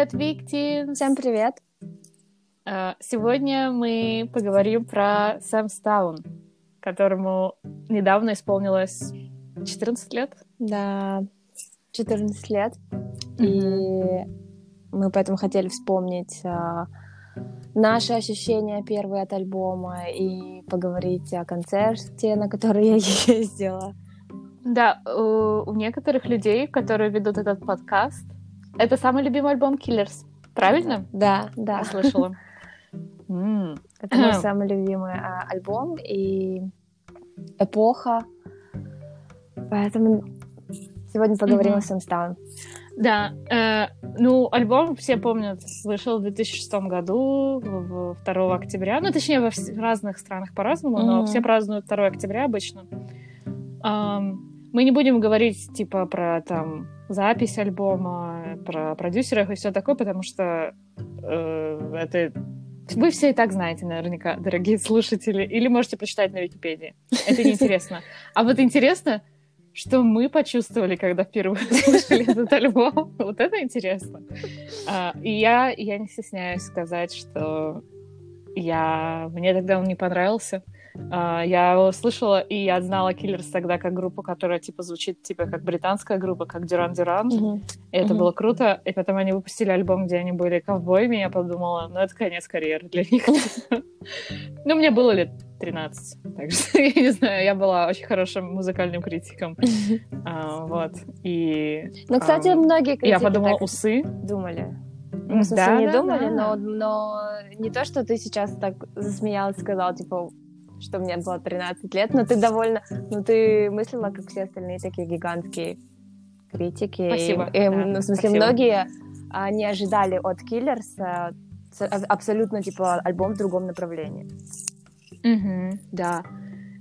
Привет, Виктин! Всем привет! А, сегодня мы поговорим про Сэм Стаун, которому недавно исполнилось 14 лет. Да, 14 лет. Mm-hmm. И мы поэтому хотели вспомнить а, наши ощущения первые от альбома и поговорить о концерте, на который я ездила. Да, у, у некоторых людей, которые ведут этот подкаст, это самый любимый альбом Killers. Правильно? Да, да. Слышала. Это мой самый любимый а, альбом и эпоха. Поэтому сегодня поговорим о Сэмстаун. Да, э, ну, альбом, все помнят, вышел в 2006 году, в 2 октября. Ну, точнее, во разных странах по-разному, mm-hmm. но все празднуют 2 октября обычно. Um, мы не будем говорить, типа, про там запись альбома, про продюсеров и все такое, потому что э, это вы все и так знаете, наверняка, дорогие слушатели, или можете прочитать на Википедии. Это неинтересно. А вот интересно, что мы почувствовали, когда впервые слышали этот альбом. Вот это интересно. А, и я, я не стесняюсь сказать, что я... мне тогда он не понравился. Uh, я его слышала, и я знала Киллерс тогда как группу, которая, типа, звучит, типа, как британская группа, как Дюран Дюран. Mm-hmm. И это mm-hmm. было круто. И потом они выпустили альбом, где они были ковбоями, я подумала, ну, это конец карьеры для них. Ну, мне было лет 13, так что, я не знаю, я была очень хорошим музыкальным критиком. А, вот, и... Ну, кстати, многие критики Я подумала, усы. Думали. Ну, в смысле, не думали, но не то, что ты сейчас так засмеялась, сказала, типа, что мне было 13 лет, но ты довольно, ну ты мыслила, как все остальные такие гигантские критики. Спасибо. И, и, да, ну, в смысле, спасибо. многие а, не ожидали от Killers а, абсолютно, типа, альбом в другом направлении. Угу, да.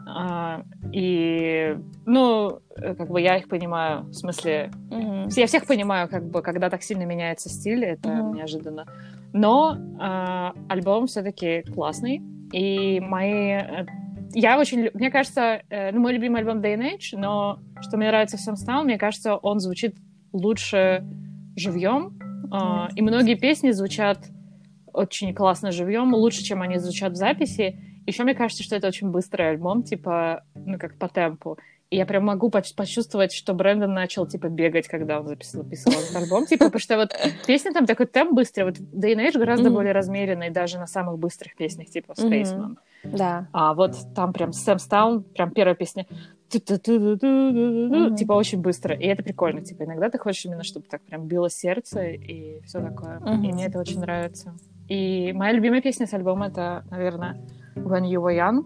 А, и, ну, как бы я их понимаю, в смысле, угу. я всех понимаю, как бы, когда так сильно меняется стиль, это угу. неожиданно. Но а, альбом все-таки классный, и мои... Э, я очень... Мне кажется, э, ну, мой любимый альбом Day and Age, но что мне нравится в Sam мне кажется, он звучит лучше живьем. Mm-hmm. И многие песни звучат очень классно живьем, лучше, чем они звучат в записи. Еще мне кажется, что это очень быстрый альбом, типа, ну, как по темпу. И я прям могу почувствовать, что Брэндон начал, типа, бегать, когда он записывал, записывал этот альбом. Типа, потому что вот песня там такой темп быстрый. Вот Day and Age гораздо mm-hmm. более размеренный даже на самых быстрых песнях, типа Spaceman. Mm-hmm. Да. А вот там прям Сэм Стаун, прям первая песня, mm-hmm. типа очень быстро. И это прикольно. Типа иногда ты хочешь именно, чтобы так прям било сердце и все такое. Mm-hmm. И мне это очень нравится. И моя любимая песня с альбома это, наверное, When You Were Young.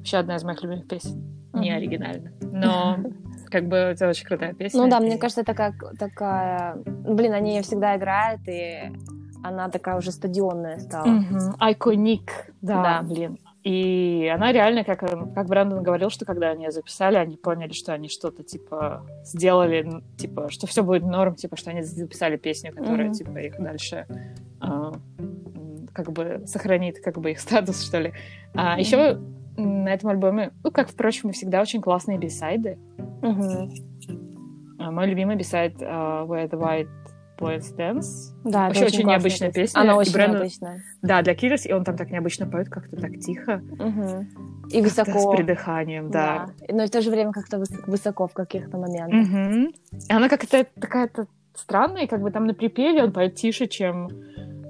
Вообще одна из моих любимых песен не оригинально. Но как бы это очень крутая песня. Ну да, мне кажется, это как такая... Блин, они ее всегда играют, и она такая уже стадионная стала. Айконик, да, да, блин. И она реально, как, как Брэндон говорил, что когда они ее записали, они поняли, что они что-то, типа, сделали, типа, что все будет норм, типа, что они записали песню, которая, mm-hmm. типа, их дальше э, как бы сохранит, как бы, их статус, что ли. А, mm-hmm. Еще на этом альбоме, ну, как, впрочем, и всегда, очень классные бисайды. Угу. Мой любимый бисайд uh, Where the White Boys Dance. Да, Вообще очень, очень необычная песня. Она очень Брэндон... необычная. Да, для Кирис, и он там так необычно поет, как-то так тихо. Угу. И высоко. С придыханием, да. да. Но в то же время как-то высоко в каких-то моментах. Угу. И она как-то такая-то странная, и как бы там на припеве он поет тише, чем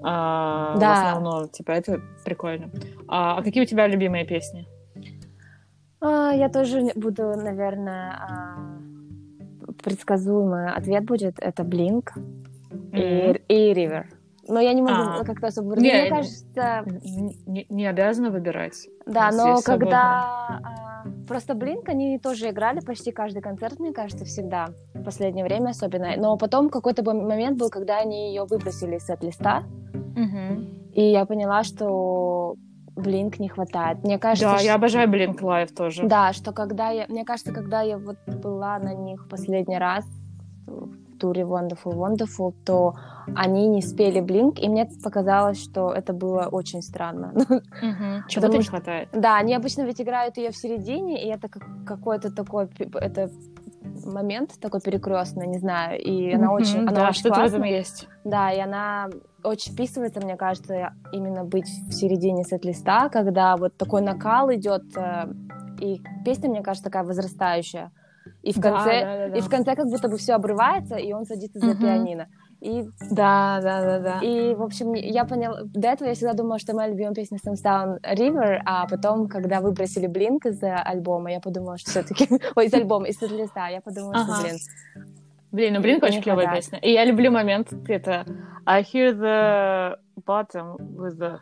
а, да. в основном. Типа, это прикольно. А, а какие у тебя любимые песни? А, я тоже буду, наверное, а, предсказуемый ответ будет. Это Блинк mm-hmm. и, и Ривер. Но я не могу а, как-то особо... Не, Мне кажется... Не, не обязана выбирать. Да, но когда... А, просто Блинк, они тоже играли почти каждый концерт, мне кажется, всегда. В последнее время особенно. Но потом какой-то момент был, когда они ее выбросили с листа. Угу. И я поняла, что Блинк не хватает. Мне кажется, да, что... я обожаю Блинк Лайв тоже. Да, что когда я... Мне кажется, когда я вот была на них последний раз в туре Wonderful Wonderful, то они не спели Блинк, и мне показалось, что это было очень странно. Угу. Чего-то не хватает. Да, они обычно ведь играют ее в середине, и это как какой-то такой... Это момент такой перекрестный, не знаю, и она очень, она да, очень что-то в этом классная. есть. Да, и она очень вписывается, мне кажется, именно быть в середине сет-листа, когда вот такой накал идет, э, и песня, мне кажется, такая возрастающая. И в Да, конце, да, да, да. и в конце как будто бы все обрывается, и он садится за Мгм. пианино. И, Да, да, да, да. и, в общем, я поняла... До этого я всегда думала, что моя любимая песня Samstown River, а потом, когда выбросили Блинк из э, альбома, я подумала, что все-таки... Ой, из альбома, из сет-листа, я подумала, Ага. что, блин, Блин, ну Блинк Не очень клевая хватает. песня. И я люблю момент, это I hear the bottom with the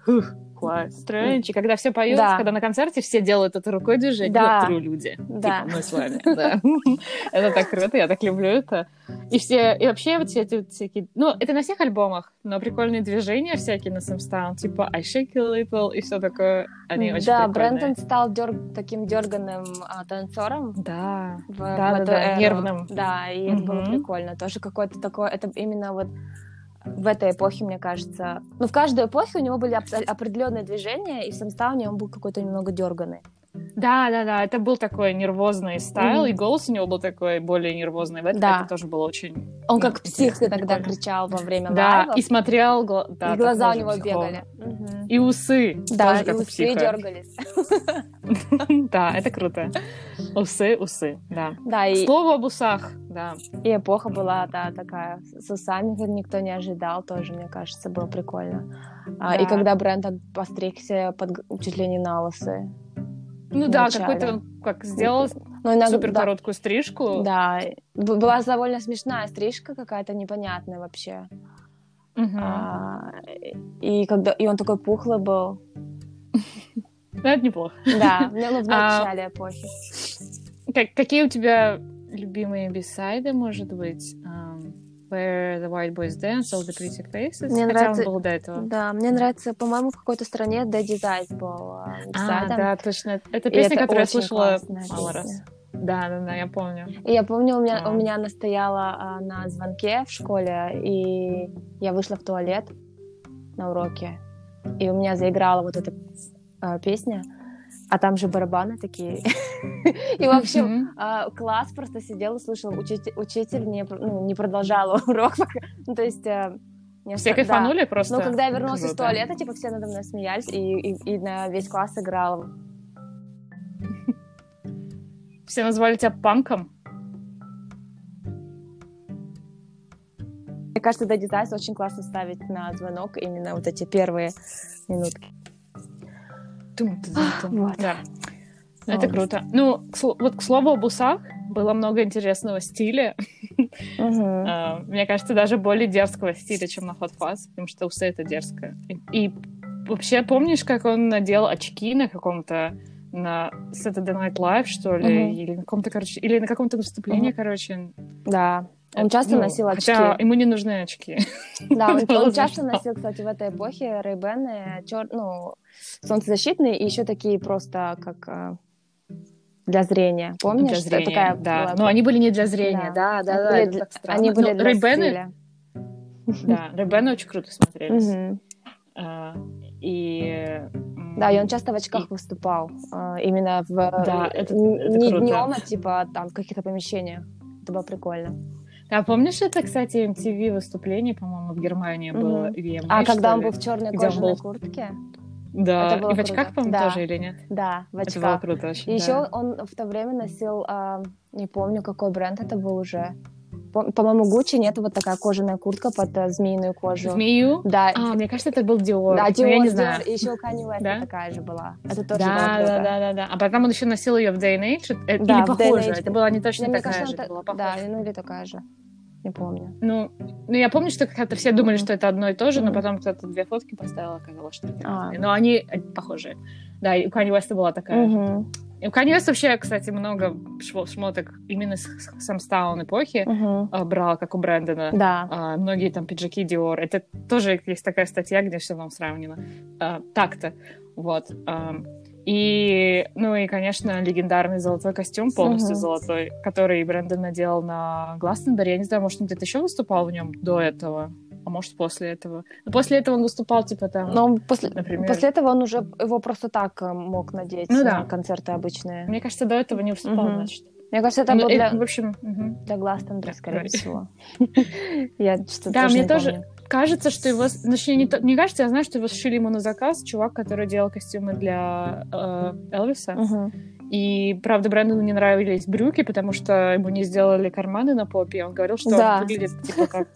quite strange. И когда все поют, Да. когда на концерте все делают это рукой движение, Да. ну, true люди. Да. Типа мы с вами, да. Это так круто, я так люблю это. И все, и вообще вот все эти вот всякие, ну, это на всех альбомах, но прикольные движения всякие на Samstown, типа I shake a little и все такое, они очень да. Брэндон стал таким дерганым танцором, Да. в, Да, в да, эту да, эру. нервным. Да, и это было прикольно. Тоже какое-то такое, это именно вот в этой эпохе, мне кажется. Ну, в каждой эпохе у него были определенные движения, и в Самстауне он был какой-то немного дерганый. Да, да, да, это был такой нервозный стайл, Мгм. и голос у него был такой более нервозный. В этом Да. это тоже было очень... Он ну, как псих иногда прикольно. кричал во время Да, лайвов, и смотрел... гла- да, и глаза у него психованно. бегали. Мгм. И усы. Да, тоже и усы психа. дергались. Да, это круто. Усы, усы, да. Да, и, слову об усах, да. и эпоха была, да, такая, с усами, никто не ожидал, тоже, мне кажется, было прикольно. А, и Да. когда Брэндон постригся под, чуть ли не на усы. Ну да, какой-то он как сделал Ну, иногда, супер да, короткую стрижку. Да, была довольно смешная стрижка какая-то непонятная вообще. Мгм. А, и когда и он такой пухлый был. Ну, это неплохо. Да, ну, в А, начале эпохи. Как- какие у тебя любимые бисайды, может быть? Um, Where the White Boys Dance, All the Pretty Faces? Мне Хотя нравится- он был до этого. Да, мне нравится, по-моему, в какой-то стране Daddy Dice был а, А, да, точно. Это песня, это которую я слышала мало раз. Да, да, да, я помню. И я помню, у меня, А. у меня она стояла а, на звонке в школе, и я вышла в туалет на уроке, и у меня заиграла вот эта а, песня, а там же барабаны такие. И, в общем, а, класс просто сидел и слушал. Учитель, не, ну, не продолжал урок. Ну, то есть... э, Все кайфанули да. просто? Ну, когда я вернулась из туалета, типа, все надо мной смеялись, и на весь класс играл. Все назвали тебя панком? Мне кажется, Daddy Dice очень классно ставить на звонок именно вот эти первые минутки. Вот. Да. Это Вот. круто. Ну, к вот к слову об усах, было много интересного стиля. А, Мне кажется, даже более дерзкого стиля, чем на Hot Fuzz, потому что усы — это дерзко. И, и вообще, помнишь, как он надел очки на каком-то на Saturday Night Live, что ли, или на каком-то, короче, или на каком-то выступлении, короче. Да. Он часто ну, носил очки. Хотя ему не нужны очки. Да, он, он часто носил, кстати, в этой эпохе рейбены, чер... ну, солнцезащитные и еще такие просто как э, для зрения. Помнишь? Для зрения, Такая да. была- Но они были не для зрения, да, да, да. Были так странно. Они были Ну, для Ray-Ban, стиля. Да, Рэйбены очень круто смотрелись. А, И... Да, и он часто в очках выступал. э, Именно в... Да, это- не круто. днем, а типа там в каких-то помещениях. Это было прикольно. А помнишь, это, кстати, MTV выступление, по-моему, в Германии Мгм. было? или А когда он ли? был в черной кожаной был? куртке? Да, это было и в очках, по-моему, Да. тоже или нет? Да, в Это было очках. круто очень, И да. еще он в то время носил, а, не помню, какой бренд это был уже. По- По-моему, Гуччи нет, вот такая кожаная куртка под э, змеиную кожу. Змею? Да, А, мне кажется, это был Диор. да, но Dior, я не Dior. знаю. И еще у Kanye West Да? такая же была. Это тоже было Да, круто. да, да, да, да. А потом он еще носил ее в Day and Age. э, Да, или похоже. Это была не точно мне такая кажется, же, это была Да, ну или такая же. Не помню. Ну, ну, я помню, что как-то все думали, что это одно и то же, но потом кто-то две фотки поставил, оказалось, что это А. Но они э, похожие. Да, и у Kanye West была такая. Мгм. И у Kanye West вообще, кстати, много шмо- шмоток именно с с Самстаун эпохи Мгм. а, брал, как у Брэндона. Да. А, многие там пиджаки Dior. Это тоже есть такая статья, где все там сравнено. А, так-то. Вот. А, и, ну и, конечно, легендарный золотой костюм, полностью Мгм. золотой, который Брэндон надел на Гластенберри. Я не знаю, может, он где-то еще выступал в нем до этого, а может, после этого. Но после этого он выступал, типа, там, Но он после, например... после этого он уже его просто так э, мог надеть Ну да. на концерты обычные. Мне кажется, до этого не выступал, Мгм. значит. Мне кажется, это Ну, был и, для, В общем, мгм. для Гластонбери, Да, скорее всего. Я что-то Да, мне не тоже. Кажется, что его... Точнее, не, то- не кажется, я знаю, что его сшили ему на заказ чувак, который делал костюмы для э, Элвиса. Мгм. И, правда, Брэндону не нравились брюки, потому что ему не сделали карманы на попе. Он говорил, что Да. он выглядит, типа, как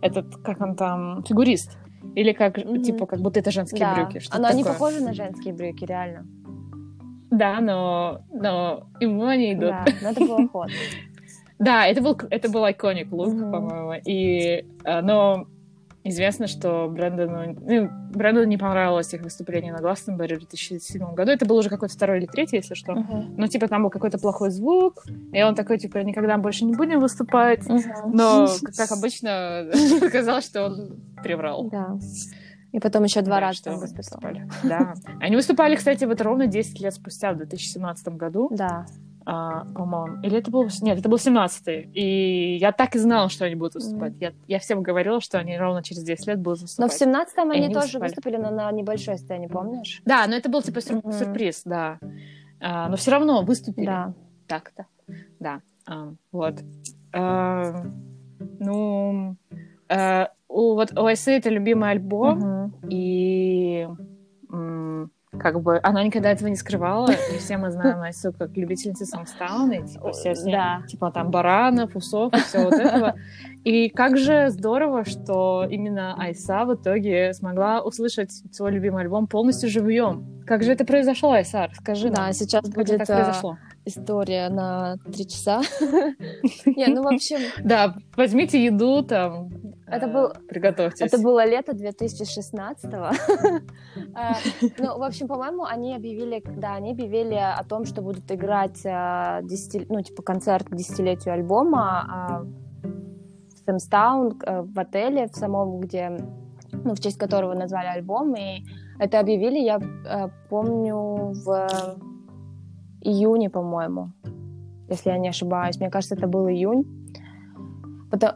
этот, как он там, фигурист. Или как, Мгм. типа, как будто это женские Да, брюки. что-то но они такое. похожи на женские брюки, реально. Да, но, но ему они идут. Да, но это было ход. Да, это был, это был iconic лук, Мгм. по-моему. И, э, но известно, что Брэндону, ну, Брэндону не понравилось их выступление на Гластенберри в 2007 году. Это был уже какой-то второй или третий, если что. Мгм. Ну, типа, там был какой-то плохой звук, и он такой, типа, никогда больше не будем выступать. Мгм. Но, как обычно, оказалось, что он приврал. Да. И потом еще два Да, раза что выступали. Да. Они выступали, кстати, вот ровно 10 лет спустя, в 2017 году. Да. А, по-моему. Или это был... Нет, это был 17-й. И я так и знала, что они будут выступать. Я, я всем говорила, что они ровно через 10 лет будут Но выступать. в семнадцатом И они они тоже выступали. выступили, но на небольшой сцене, помнишь? Да, но это был типа сюр- Мгм. сюрприз, да. А, но все равно выступили. Да. Так-то. Да. А, вот. А, ну... а, у, вот у Айсы это любимый альбом, Мгм. и м, как бы она никогда этого не скрывала, и все мы знаем Айсу как любительницу Самстауна, и типа все с ней, Да. типа там баранов, усов и все вот этого. И как же здорово, что именно Айса в итоге смогла услышать свой любимый альбом полностью живьем. Как же это произошло, Айса? Расскажи Да, нам, сейчас как будет это а, произошло. История на три часа. Не, ну, в общем, Да, возьмите еду там, Это э, был- приготовьтесь. это было лето 2016-го. А, Ну, в общем, по-моему, они объявили, когда они объявили о том, что будут играть, десяти- ну, типа, концерт к десятилетию альбома а, в Сэмстаун, э, в отеле, в самом, где, ну, в честь которого назвали альбом, и это объявили, я э, помню, в июне, по-моему, если я не ошибаюсь. Мне кажется, это был июнь. Потом-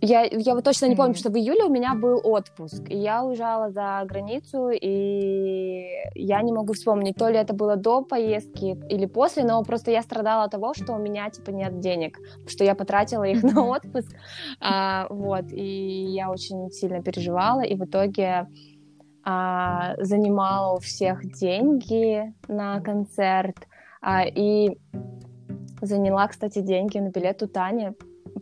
Я, я вот точно не помню, что в июле у меня был отпуск, и я уезжала за границу, и я не могу вспомнить, то ли это было до поездки или после, но просто я страдала от того, что у меня, типа, нет денег, что я потратила их на отпуск, А, вот, и я очень сильно переживала, и в итоге а, занимала у всех деньги на концерт, а, и заняла, кстати, деньги на билет у Тани.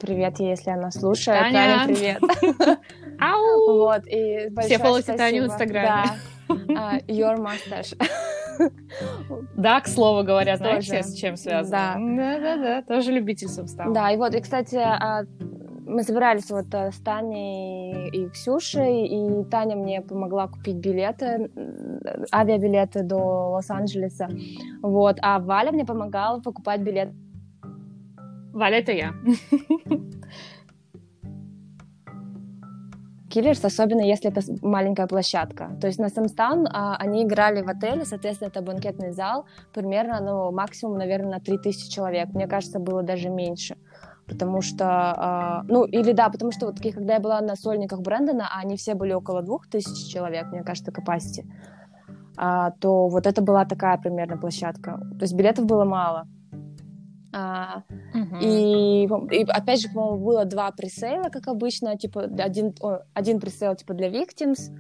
Привет ей, если она слушает. Таня! Таня, привет. Ау! Вот, и большое фолловьте Таню в. Инстаграме. Да. А, Your mustache. Да, к слову говоря, Тоже. с чем связано? Да-да-да, тоже любитель Сумстауна. Да, и вот, и, кстати, а, мы собирались вот э, с Таней и Ксюшей, и Таня мне помогла купить билеты, авиабилеты до Лос-Анджелеса, вот, а Валя мне помогала покупать билет Валя, это я. Киллерс, особенно если это маленькая площадка. То есть на Самстан а, они играли в отеле, соответственно, это банкетный зал, примерно, ну, максимум, наверное, на 3000 человек. Мне кажется, было даже меньше. Потому что, а, ну, или да, потому что вот когда я была на сольниках Брэндона, а они все были около 2000 человек, мне кажется, capacity, а, то вот это была такая примерно площадка. То есть билетов было мало. А, и, по- и опять же, по-моему, было два пресейла, как обычно, типа один, о, один пресейл типа для victims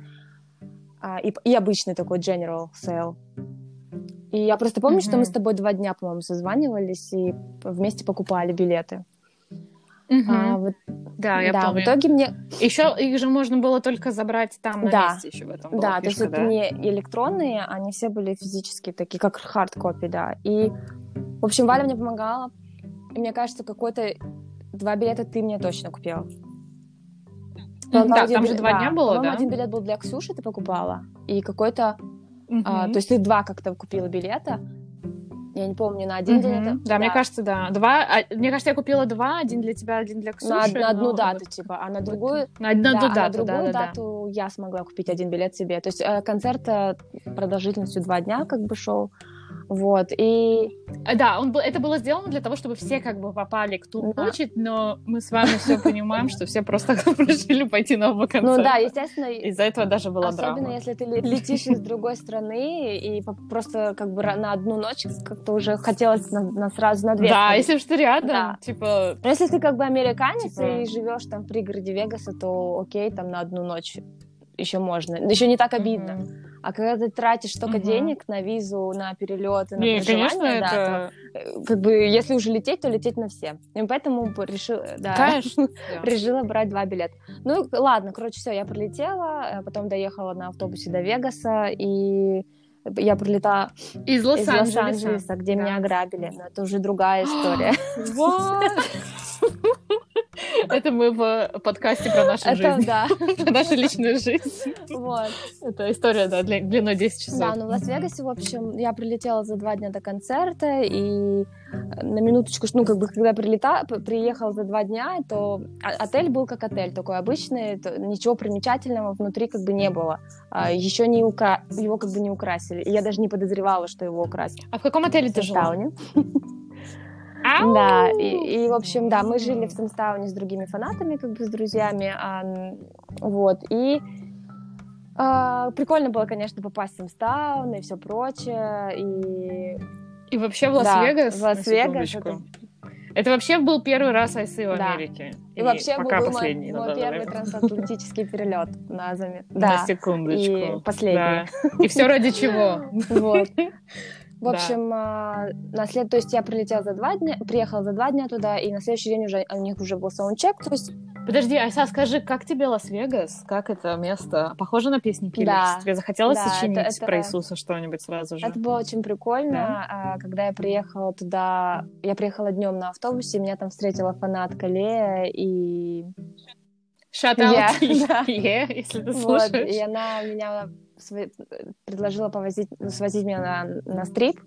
а, и, и обычный такой general sale. И я просто помню, что мы с тобой два дня, по-моему, созванивались и вместе покупали билеты. Мгм. А, вот- Да, я да, помню. в итоге мне, Еще их же можно было только забрать там на Да. месте еще в этом да, то есть фишка, это да? не электронные, они все были физические, такие как хардкопи, да. И, в общем, Валя мне помогала, и мне кажется, какой-то два билета ты мне точно купила. По-моему, Да, там же билет- два дня было, да? один билет был для Ксюши, ты покупала, и какой-то... Мгм. а, то есть ты два как-то купила билета. Я не помню, на один Мгм. день это... Да, мне кажется, да. Два. а, мне кажется, я купила два, один для тебя, один для Ксюши. на, од- на одну но дату, вот- типа, а на другую... На одну да, а на дату, другую да, да, да. дату я смогла купить один билет себе. То есть э, концерт э, продолжительностью два дня как бы шел. Вот, и... А, да, он, это было сделано для того, чтобы все как бы попали кто да. хочет, но мы с вами все понимаем, что все просто решили пойти на оба концерта. Ну да, естественно. Из-за этого даже была драма. Особенно, если ты летишь из другой страны, и просто как бы на одну ночь как-то уже хотелось на, на сразу на две Да, если что рядом, да. типа... Но если ты как бы американец типа... и живешь там в пригороде Вегаса, то окей, там на одну ночь еще можно. Еще не так обидно. Mm-hmm. А когда ты тратишь столько mm-hmm. денег на визу, на перелеты, на не, проживание, конечно, да, это... то, э, как бы, если уже лететь, то лететь на все. И поэтому решила, да, конечно, решила брать два билета. Ну, ладно, короче, все, я прилетела, потом доехала на автобусе до Вегаса, и я прилетала из Лос-Анджелеса, Лос где да. меня ограбили. Но это уже другая история. Это мы в подкасте про нашу это, жизнь. да. Про нашу личную жизнь. Вот. Это история, да, длиной 10 часов. Да, ну в Лас-Вегасе, в общем, я прилетела за два дня до концерта, и на минуточку, ну, как бы, когда прилета, приехала за два дня, то отель был как отель, такой обычный, ничего примечательного внутри как бы не было. А, Еще не укра... его как бы не украсили. И я даже не подозревала, что его украсили. А в каком отеле ты жила? Да, и, и, в общем, да, мы жили в Сэмстауне с другими фанатами, как бы с друзьями, а, вот, и а, прикольно было, конечно, попасть в Sam's Town и все прочее, и... И вообще в Лас-Вегас? Да, в Лас-Вегас. Это... это вообще был первый раз Айсы в да. Америке. И, и вообще пока был последний, мой, мой первый трансатлантический перелет на Азаме. Да. На секундочку. И последний. Да. И все ради чего? Вот. В общем, да. на след... то есть я прилетела за два дня, приехала за два дня туда, и на следующий день уже у них уже был саундчек, то есть Подожди, Айса, скажи, как тебе Лас-Вегас? Как это место? Похоже на песни Killers? Да. Тебе захотелось да, сочинить это, это... про Иисуса что-нибудь сразу же? Это было очень прикольно. Да? Когда я приехала туда, я приехала днем на автобусе, меня там встретила фанатка Лея и... Shout out yeah, yeah, если ты слушаешь. Вот, и она меня предложила повозить, свозить меня на, на стрип.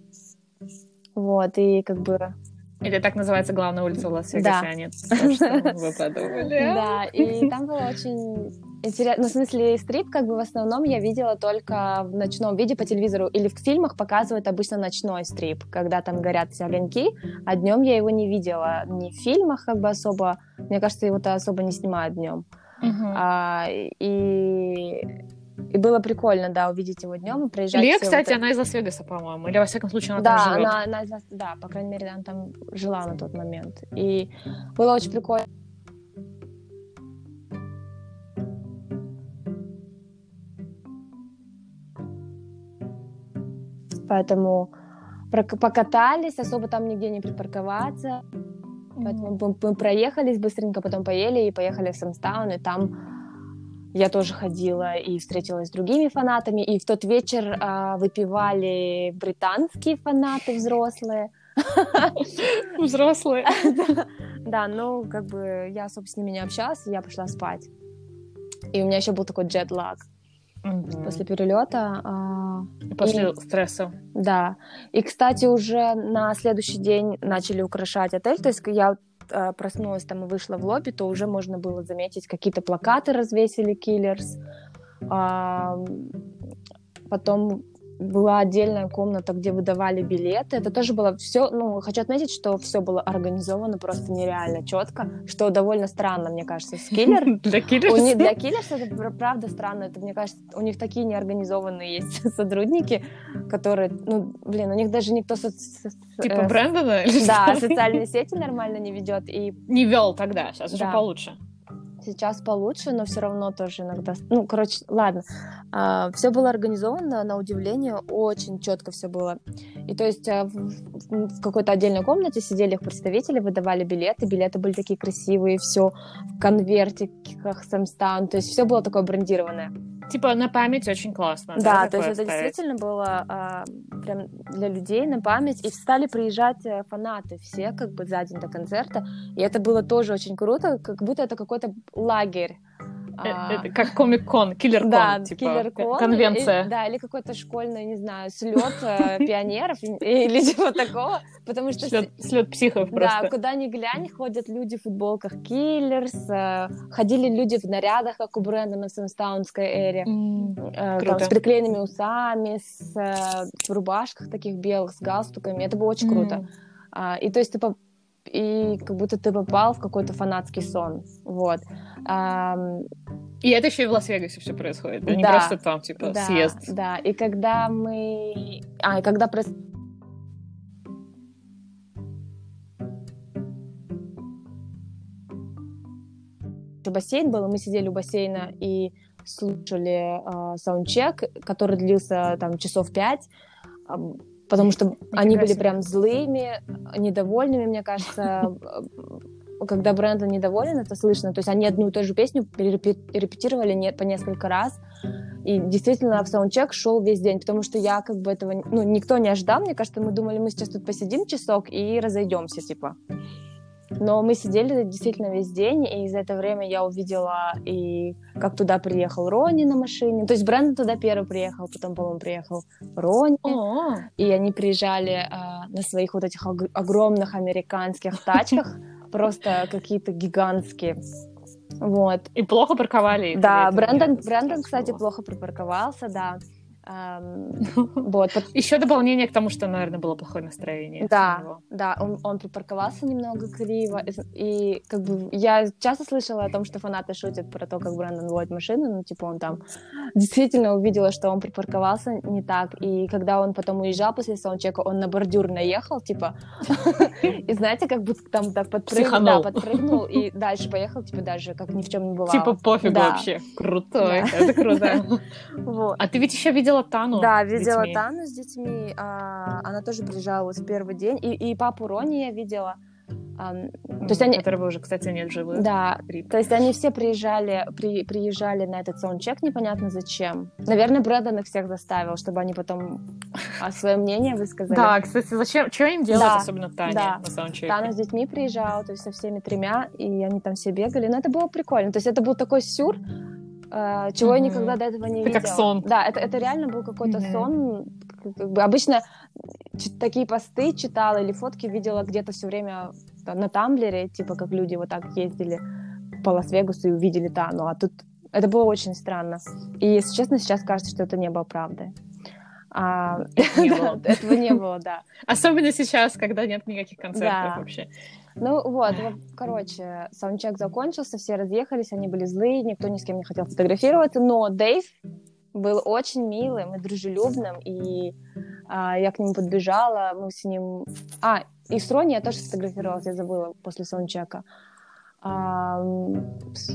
Вот, и как бы... Или так называется главная улица в Лас-Вегасе, да. а нет вы подумали. Да, и там было очень интересно. Ну, в смысле, стрип, как бы в основном я видела только в ночном виде по телевизору. Или в фильмах показывают обычно ночной стрип, когда там горят все огоньки, а днем я его не видела ни в фильмах, как бы особо. Мне кажется, его-то особо не снимают днем. Uh-huh. А, и и было прикольно, да, увидеть его днем и проезжать. Лия, кстати, вот... она из Лас-Вегаса, по-моему, или во всяком случае она да, там живет. Она, она из Лас... Да, по крайней мере, она там жила на тот момент. И было очень прикольно. Поэтому покатались, особо там нигде не припарковаться. Поэтому мы, мы проехались быстренько, потом поели и поехали в Самстаун, и там я тоже ходила и встретилась с другими фанатами, и в тот вечер а, выпивали британские фанаты взрослые. Взрослые. Да, ну, как бы я, особо с ними не общалась, и я пошла спать. И у меня еще был такой джетлаг после перелета. А, после стресса. Да. И, кстати, уже на следующий день начали украшать отель. То есть я э, проснулась там и вышла в лобби, то уже можно было заметить, какие-то плакаты развесили Киллерс. Потом была отдельная комната, где выдавали билеты. Это тоже было все, ну, хочу отметить, что все было организовано просто нереально четко, что довольно странно, мне кажется, с Киллер. Для Киллерс? Для Киллерс это правда странно. Это, мне кажется, у них такие неорганизованные есть сотрудники, которые, ну, блин, у них даже никто... Типа э, Брэндона? Да, социальные сети нормально не ведет. и Не вел тогда, сейчас уже получше сейчас получше, но все равно тоже иногда... Ну, короче, ладно. А, все было организовано, на удивление, очень четко все было. И то есть а, в, в какой-то отдельной комнате сидели их представители, выдавали билеты, билеты были такие красивые, все в конвертиках, самстан, то есть все было такое брендированное. Типа на память очень классно. Да, да то есть это действительно было а, прям для людей на память. И стали приезжать э, фанаты все как бы за день до концерта. И это было тоже очень круто, как будто это какой-то лагерь это как комик-кон, киллер-кон, да, типа киллер-кон, конвенция. И, да, или какой-то школьный, не знаю, слет э, пионеров или чего такого, потому что... Слет психов просто. Да, куда ни глянь, ходят люди в футболках Киллерс, э, ходили люди в нарядах, как у Брэндона в Сэмстаунской эре, с приклеенными усами, с рубашках таких белых, с галстуками, это было очень круто. А, и то есть ты и как будто ты попал в какой-то фанатский сон, вот. И это еще и в Лас-Вегасе все происходит, да? не да, просто там, типа, да, съезд. Да, и когда мы... А, и когда прос... бассейн был, и мы сидели у бассейна и слушали э, саундчек, который длился там часов пять потому что Нифига они были прям злыми, недовольными, мне кажется. Когда Брэндон недоволен, это слышно. То есть они одну и ту же песню репетировали не, по несколько раз. И действительно в саундчек шел весь день, потому что я как бы этого... Ну, никто не ожидал. Мне кажется, мы думали, мы сейчас тут посидим часок и разойдемся, типа. Но мы сидели действительно весь день, и за это время я увидела и как туда приехал Рони на машине. То есть Брэндон туда первый приехал, потом, по-моему, приехал Рони. О-о-о. И они приезжали а, на своих вот этих огромных американских тачках, просто какие-то гигантские. Вот. И плохо парковали. Да, Брэндон, Брэндон, кстати, плохо припарковался, да. Вот. Еще дополнение к тому, что, наверное, было плохое настроение. Да, да, он, он припарковался немного криво, и как бы я часто слышала о том, что фанаты шутят про то, как Брэндон водит машину, ну, типа, он там действительно увидела, что он припарковался не так, и когда он потом уезжал после саундчека, он на бордюр наехал, типа, и знаете, как будто там так подпрыгнул, да, подпрыгнул, и дальше поехал, типа, даже как ни в чем не бывало. Типа, пофиг вообще. Крутой, это круто. А ты ведь еще видела видела Тану. Да, видела детьми. Тану с детьми. А, она тоже приезжала вот в первый день. И, и папу Рони я видела. А, то есть они... Которого уже, кстати, нет живых. Да, Рип. то есть они все приезжали, при, приезжали на этот саундчек, непонятно зачем. Наверное, Брэдон их всех заставил, чтобы они потом а, свое мнение высказали. Да, кстати, зачем, что им делать, да, особенно Таня да. на саундчеке? Таня с детьми приезжала, то есть со всеми тремя, и они там все бегали. Но это было прикольно. То есть это был такой сюр, Uh, чего mm-hmm. я никогда до этого не это видела. как сон. Да, это, это реально был какой-то mm-hmm. сон. Как бы обычно такие посты читала или фотки видела где-то все время на Тамблере, типа как люди вот так ездили по Лас-Вегасу и увидели Тану, а тут это было очень странно. И, если честно, сейчас кажется, что это не было правдой. А, не было. Этого не было, да. Особенно сейчас, когда нет никаких концертов вообще. Ну вот, короче, саундчек закончился, все разъехались, они были злые, никто ни с кем не хотел фотографироваться, но Дэйв был очень милым и дружелюбным, и а, я к нему подбежала, мы с ним... А, и с Рони я тоже сфотографировалась, я забыла после саундчека. А...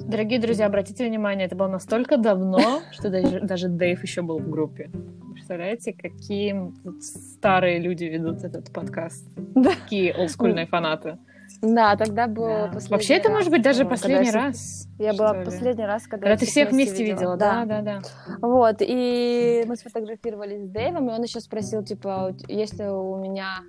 Дорогие друзья, обратите внимание, это было настолько давно, что даже, даже Дэйв еще был в группе. Представляете, какие старые люди ведут этот подкаст? Какие олдскульные фанаты. Да, тогда было да. Вообще это может быть даже последний раз. Я была последний раз, когда, когда ты всех вместе видела. Да. да, да, да. Вот, и мы сфотографировались с Дэйвом, и он еще спросил, типа, если у меня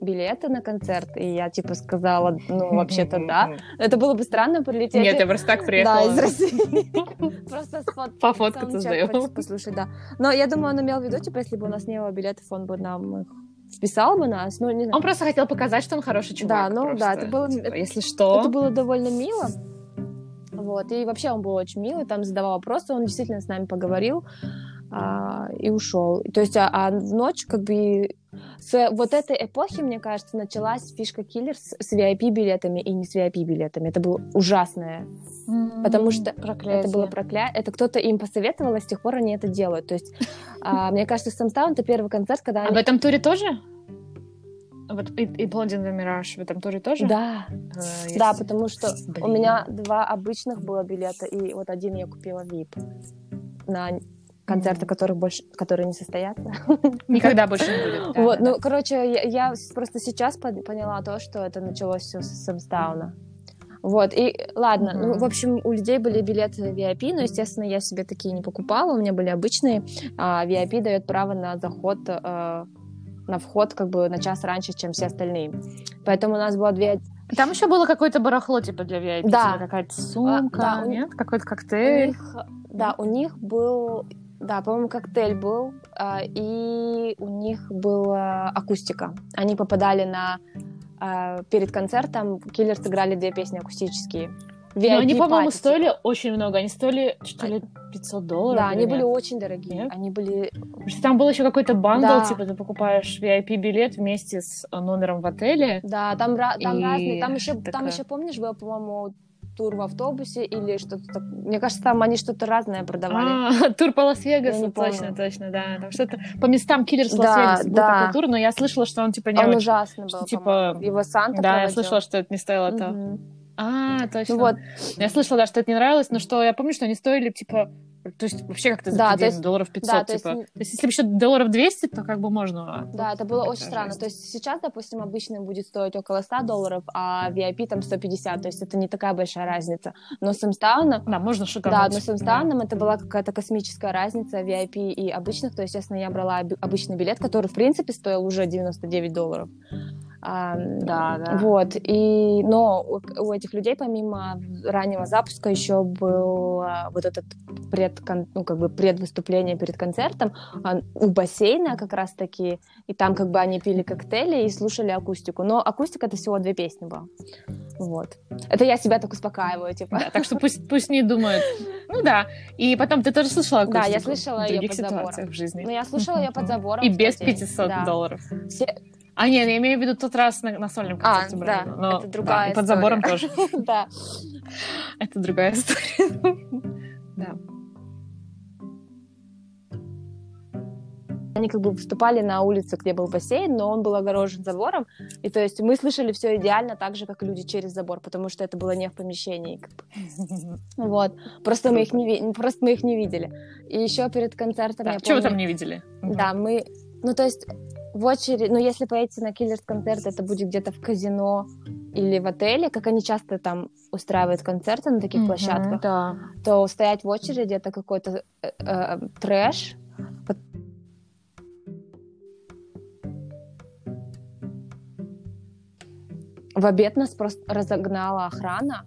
билеты на концерт, и я, типа, сказала, ну, вообще-то да. Это было бы странно прилететь. Нет, я просто так приехала. Да, из России. Просто пофоткаться с Дэйвом. Послушать, да. Но я думаю, он имел в виду, типа, если бы у нас не было билетов, он бы нам их вписал бы нас, ну, не знаю. Он просто хотел показать, что он хороший чувак. Да, ну, просто. да, это было... Типа, если что... Это было довольно мило. Вот, и вообще он был очень милый, там задавал вопросы, он действительно с нами поговорил а, и ушел. То есть, а, а в ночь, как бы, с вот этой эпохи, мне кажется, началась фишка киллер с, с VIP-билетами и не с VIP-билетами. Это было ужасное. Mm-hmm. Потому что проклятие. это было проклятие. Это кто-то им посоветовал, и с тех пор они это делают. То есть, а, мне кажется, Самстаун — это первый концерт, когда. А в этом туре тоже? Вот и, и the Mirage в этом туре тоже? Да. Uh, да, потому что Блин. у меня два обычных было билета, и вот один я купила VIP на концерты, которых больше, которые не состоятся. Никогда больше не будет. Да, вот, да, ну, да. короче, я, я просто сейчас поняла то, что это началось все с Самстауна. Вот, и ладно, mm-hmm. ну, в общем, у людей были билеты VIP, но, естественно, я себе такие не покупала, у меня были обычные, а VIP дает право на заход, э, на вход как бы на час раньше, чем все остальные. Поэтому у нас было две, Там еще было какое-то барахло, типа, для VIP. Да. типа какая-то сумка, да, у- нет? Какой-то У коктейль. них, да, у них был, да, по-моему, коктейль был, а, и у них была акустика. Они попадали на а, перед концертом Killers сыграли две песни акустические. Но Ну, они, VIP по-моему, стоили типа. очень много. Они стоили что ли 500 долларов? Да, они были нет? очень дорогие. Нет? Они были. Потому что там был еще какой-то bundle, Да. типа ты покупаешь VIP-билет вместе с номером в отеле. Да, там, там И разные. Там еще, там такая- еще, помнишь, был, по-моему, тур в автобусе или что-то так- Мне кажется, там они что-то разное продавали. А, тур по Я Лас-Вегасу, точно, помню. точно, да. Там что-то по местам Киллер с Да, Лас-Вегаса был да. такой тур, но я слышала, что он типа не Он очень. ужасный что, был, типа. Его Санта Да, я проводил. слышала, что это не стоило того. Мгм. А, точно. Ну вот, Я слышала, да, что это не нравилось, но что я помню, что они стоили, типа, то есть вообще как-то Да, то есть- долларов 500, да, то есть типа. То есть если бы еще долларов 200, то как бы можно. Да, это было очень странно. жесть. То есть сейчас, допустим, обычный будет стоить около 100 долларов, а VIP там 150. То есть это не такая большая разница. Но с Имстауном, Да, можно шикарно. да, но с Имстауном это была какая-то космическая разница VIP и обычных. То есть, естественно, я брала обычный билет, который, в принципе, стоил уже 99 долларов. А, Да, да. Вот, и, но у, у этих людей помимо раннего запуска еще был а, вот этот пред, ну, как бы предвыступление перед концертом а, у бассейна как раз-таки, и там как бы они пили коктейли и слушали акустику, но акустика это всего две песни была, вот. Это я себя так успокаиваю, типа. Да, так что пусть, пусть не думают. Ну да. И потом ты тоже слышала Да, я акустику слышала других под забором. в жизни. Но я слушала ее под забором. И без тот день. 500 Да. долларов. А, нет, я имею в виду тот раз на, на сольном А, концерте да, Брайана. Но, это другая да, и под история. забором тоже. Да. Это другая история. Да. Они как бы выступали на улице, где был бассейн, но он был огорожен забором. И то есть мы слышали все идеально так же, как и люди через забор, потому что это было не в помещении. как бы. Вот. Просто мы их не, просто мы их не видели. И еще перед концертом Да, я Чего вы помню- там не видели? Да, мы... Ну, то есть в очередь... Ну, если поедете на Киллерс концерт, это будет где-то в казино или в отеле, как они часто там устраивают концерты на таких Мгм, площадках, Да. то стоять в очереди это какой-то э, э, трэш. В обед нас просто разогнала охрана,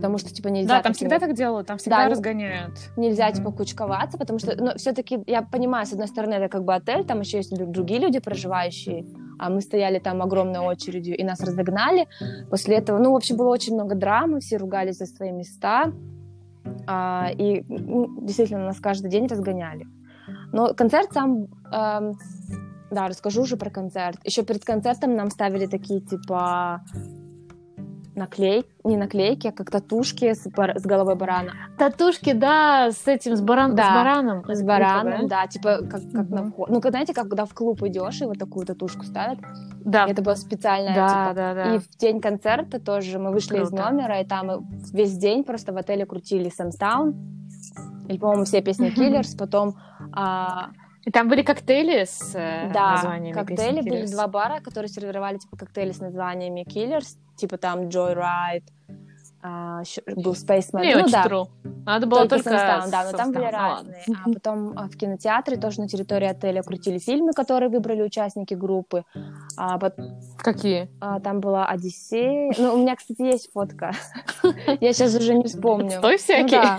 потому что типа нельзя. Да, там всегда вот- так делают, там всегда Да, разгоняют. нельзя Мгм. типа кучковаться, потому что, ну, все-таки я понимаю, с одной стороны это как бы отель, там еще есть другие люди проживающие, а мы стояли там огромной очередью и нас разогнали. После этого, ну, в общем, было очень много драмы, все ругались за свои места, а, и ну, действительно нас каждый день разгоняли. Но концерт сам, эм, да, расскажу уже про концерт. Еще перед концертом нам ставили такие типа наклейки, не наклейки, а как татушки с, бар- с головой барана. Татушки, да, с этим, с, баран... Да, с бараном. С бараном, да, типа как, как на Мгм. вход. Ну, знаете, как когда в клуб идешь и вот такую татушку ставят. Да, Это было специальное, да, типа. да, да. И в день концерта тоже мы вышли из Круто. номера, и там весь день просто в отеле крутили Сэмстаун. И, по-моему, все песни Killers, потом а, И там были коктейли с э, да, названиями коктейли были два бара, которые сервировали типа коктейли с названиями Killers, типа там Joyride, а, ещё был Spaceman. Не ну да, true. Надо было только, Сэмстаун, да, но там были ну ладно. разные. А потом а, в кинотеатре тоже на территории отеля крутили фильмы, которые выбрали участники группы. А, пот- Какие? а, там была Одиссея. Ну, у меня, кстати, есть фотка. Я сейчас уже не вспомню. Стой Ну всякие. да.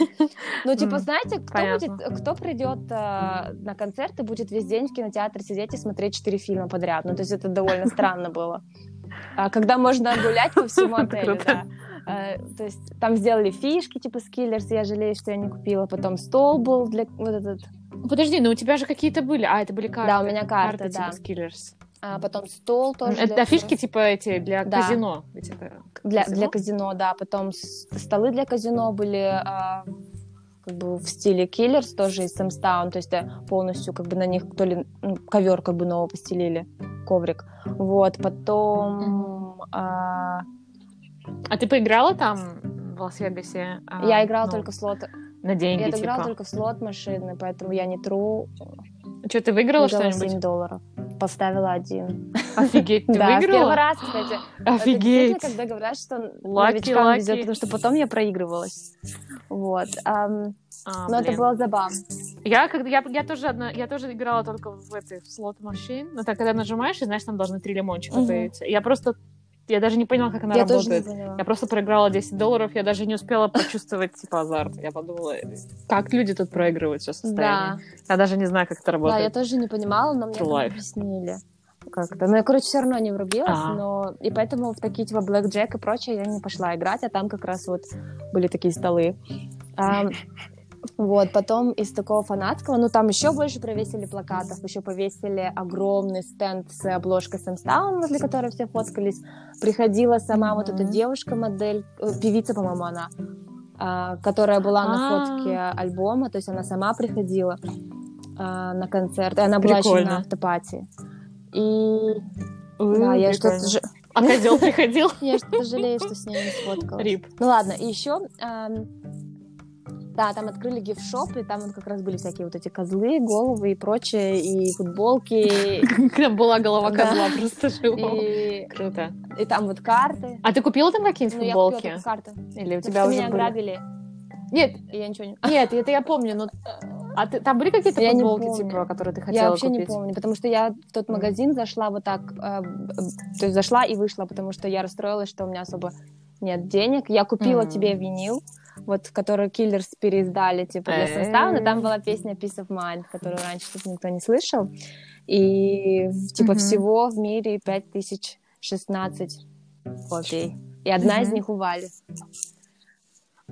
Ну, типа, знаете, кто придет а, на концерт и будет весь день в кинотеатре сидеть и смотреть четыре фильма подряд? Ну, то есть это довольно странно было. А, когда можно гулять по всему отелю, да. А, то есть там сделали фишки, типа скиллерс, я жалею, что я не купила. Потом стол был для вот этот. Подожди, но у тебя же какие-то были. А, это были карты. Да, у меня карты, да. типа Skillers. А потом стол тоже. Это для- фишки типа эти для Да. казино. Ведь это для, казино? для казино, да. Потом столы для казино были а, как бы в стиле Killers, тоже из Сэмстаун, то есть да, полностью как бы на них то ли ну, ковер как бы нового постелили, коврик. Вот, потом а, А ты поиграла там в Лас-Вегасе? а, я играла ну, только в слот. на деньги, Я типа. играла только в слот машины, поэтому я не тру. Что, ты выиграла Выиграла что-нибудь? 7 долларов. Поставила один. Офигеть, ты да, с первый выиграла? раз, кстати. Это Офигеть. действительно, когда говорят, что Лаки, новичкам лаки. везет, потому что потом я проигрывалась. Вот. ам, А, но это блин. было забавно. Я, когда, я, я, тоже одна, я тоже играла только в этой в слот машин. Ну, так, когда нажимаешь, и знаешь, там должны три лимончика Мгм. появиться. Я просто... я даже не поняла, как она я работает. тоже не поняла. Я просто проиграла 10 долларов, я даже не успела почувствовать, типа, азарт. Я подумала, как люди тут проигрывают все Да, состояние. Я даже не знаю, как это да, я работает. тоже не понимала, но мне объяснили. Как-то. Но я, короче, все равно не врубилась, А. но и поэтому в такие типа Black Jack и прочее я не пошла играть, а там как раз вот были такие столы. Ам, вот, потом из такого фанатского, ну там еще больше провесили плакатов, еще повесили огромный стенд с обложкой Сэмстаун, возле которой все фоткались. Приходила сама вот эта девушка-модель, э, певица, по-моему, она, а, которая была на А. фотке альбома, то есть она сама приходила а, на концерт, и она была еще на автопати. И да, я что-то А козел приходил? я что-то жалею, что с ней не сфоткалась. Рип. Ну ладно, и еще, да, там открыли гифт-шоп, и там вот как раз были всякие вот эти козлы, головы и прочее, и футболки, Там была голова козла просто живого. Круто. и там вот карты. А ты купила там какие-нибудь Ну, футболки? карты. Или у тебя уже меня ограбили, Нет, я ничего не... нет, это я помню, но... А ты, там были какие-то Я футболки, типа, которые ты хотела Я вообще купить? не помню, потому что я в тот магазин зашла вот так, э, б- то есть зашла и вышла, потому что я расстроилась, что у меня особо нет денег. Я купила Мгм. тебе винил, вот, который Killers переиздали, типа, для состава, и там была песня Peace of Mind, которую раньше тут никто не слышал. И, типа, всего в мире 5016 копий. И одна из них у Вали.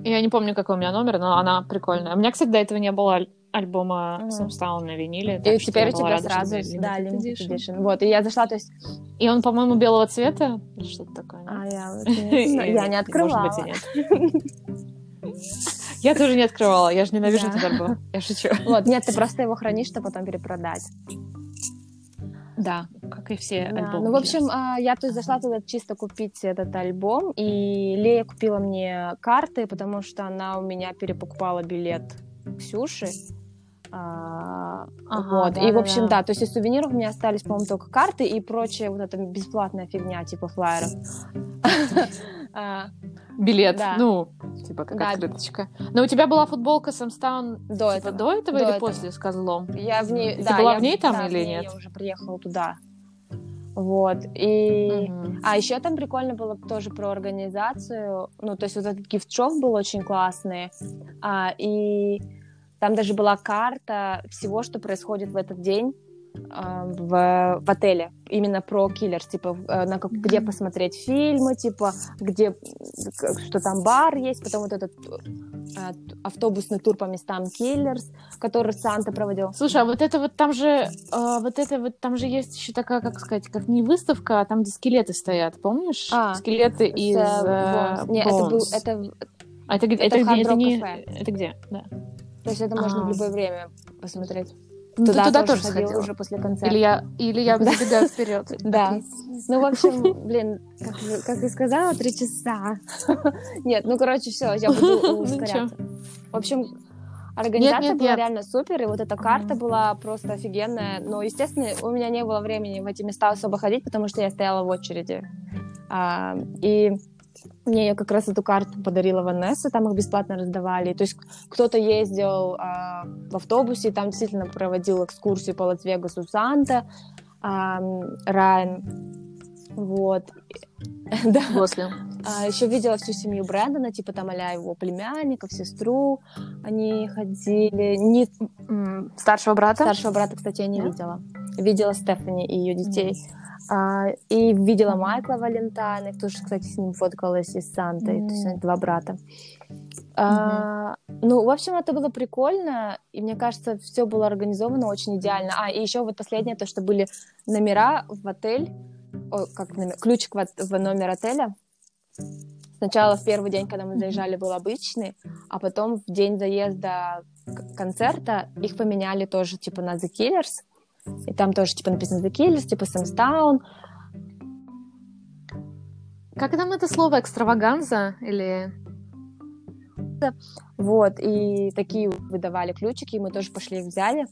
Я не помню, какой у меня номер, но она прикольная. У меня, кстати, до этого не было аль- альбома. Сэмстаун на виниле. И теперь у тебя сразу, это да, limited edition. Вот, и я зашла, то есть, И он, по-моему, белого цвета или что-то такое. а, я, вот не знаю, я не открывала. Может быть, и нет. Я тоже не открывала, я же ненавижу Да. этот альбом. Я шучу. Вот, нет, ты просто его хранишь, чтобы потом перепродать. Да, как и все Да, альбомы. Ну, в общем, а, я то есть зашла туда чисто купить этот альбом, и Лея купила мне карты, потому что она у меня перепокупала билет Ксюши. А, Ага, вот. и, в общем, да-да-да. да, то есть из сувениров у меня остались, по-моему, только карты и прочая вот эта бесплатная фигня, типа флайеров. Билет, да. ну, типа как Да. открыточка. Но у тебя была футболка Сэмстаун До типа, этого. до этого До или этого. после с козлом? Я в ней, Ты да, была я- в ней там да, или нет? Я уже приехала туда. Вот. И Мгм. А еще там прикольно было тоже про организацию. Ну, то есть вот этот gift shop был очень классный. А, и там даже была карта всего, что происходит в этот день в, в отеле. Именно про Killers. Типа, э, на как- где посмотреть фильмы, типа, где что там бар есть. Потом вот этот э, автобусный тур по местам Killers, который Санта проводил. Слушай, а вот это вот там же, э, вот это вот там же есть еще такая, как сказать, как не выставка, а там, где скелеты стоят, помнишь? А, скелеты С, из э, э. Не, это был... Это, А это, где- это это, где? Это не... Это где? Да. то есть это можно А. в любое время посмотреть. Ну, ты Туда, туда тоже тоже ходила сходила. уже после концерта. Или я, или я забегаю вперед. Да. Ну, в общем, блин, как, я сказала, три часа. Нет, ну, короче, все, я буду Ну, ускоряться. В общем, организация нет, была нет. реально супер, и вот эта карта была просто офигенная. Но, естественно, у меня не было времени в эти места особо ходить, потому что я стояла в очереди. А, и мне ее как раз эту карту подарила Ванесса, там их бесплатно раздавали. То есть кто-то ездил а, в автобусе, там действительно проводил экскурсию по Лас-Вегасу Санта, а, Райан. Вот. Да. После. А, еще видела всю семью Брэндона, типа там а его племянников, сестру. Они ходили. Не... Старшего брата? Старшего брата, кстати, я не Да? видела. Видела Стефани и ее детей. А, и видела. Майкла Валентайна, их тоже, кстати, с ним фоткалась из Санты. То есть они два брата. А, ну, в общем, это было прикольно, и мне кажется, все было организовано очень идеально. А, и еще вот последнее, то, что были номера в отель, о, как номер, ключик в, в номер отеля. Сначала в первый день, когда мы заезжали, был обычный, а потом в день заезда концерта их поменяли тоже, типа, на The Killers. И там тоже, типа, написано The Killers, типа, Сэмстаун. Как там это слово? Экстраваганза? Или... Вот, и такие выдавали ключики, и мы тоже пошли их взяли.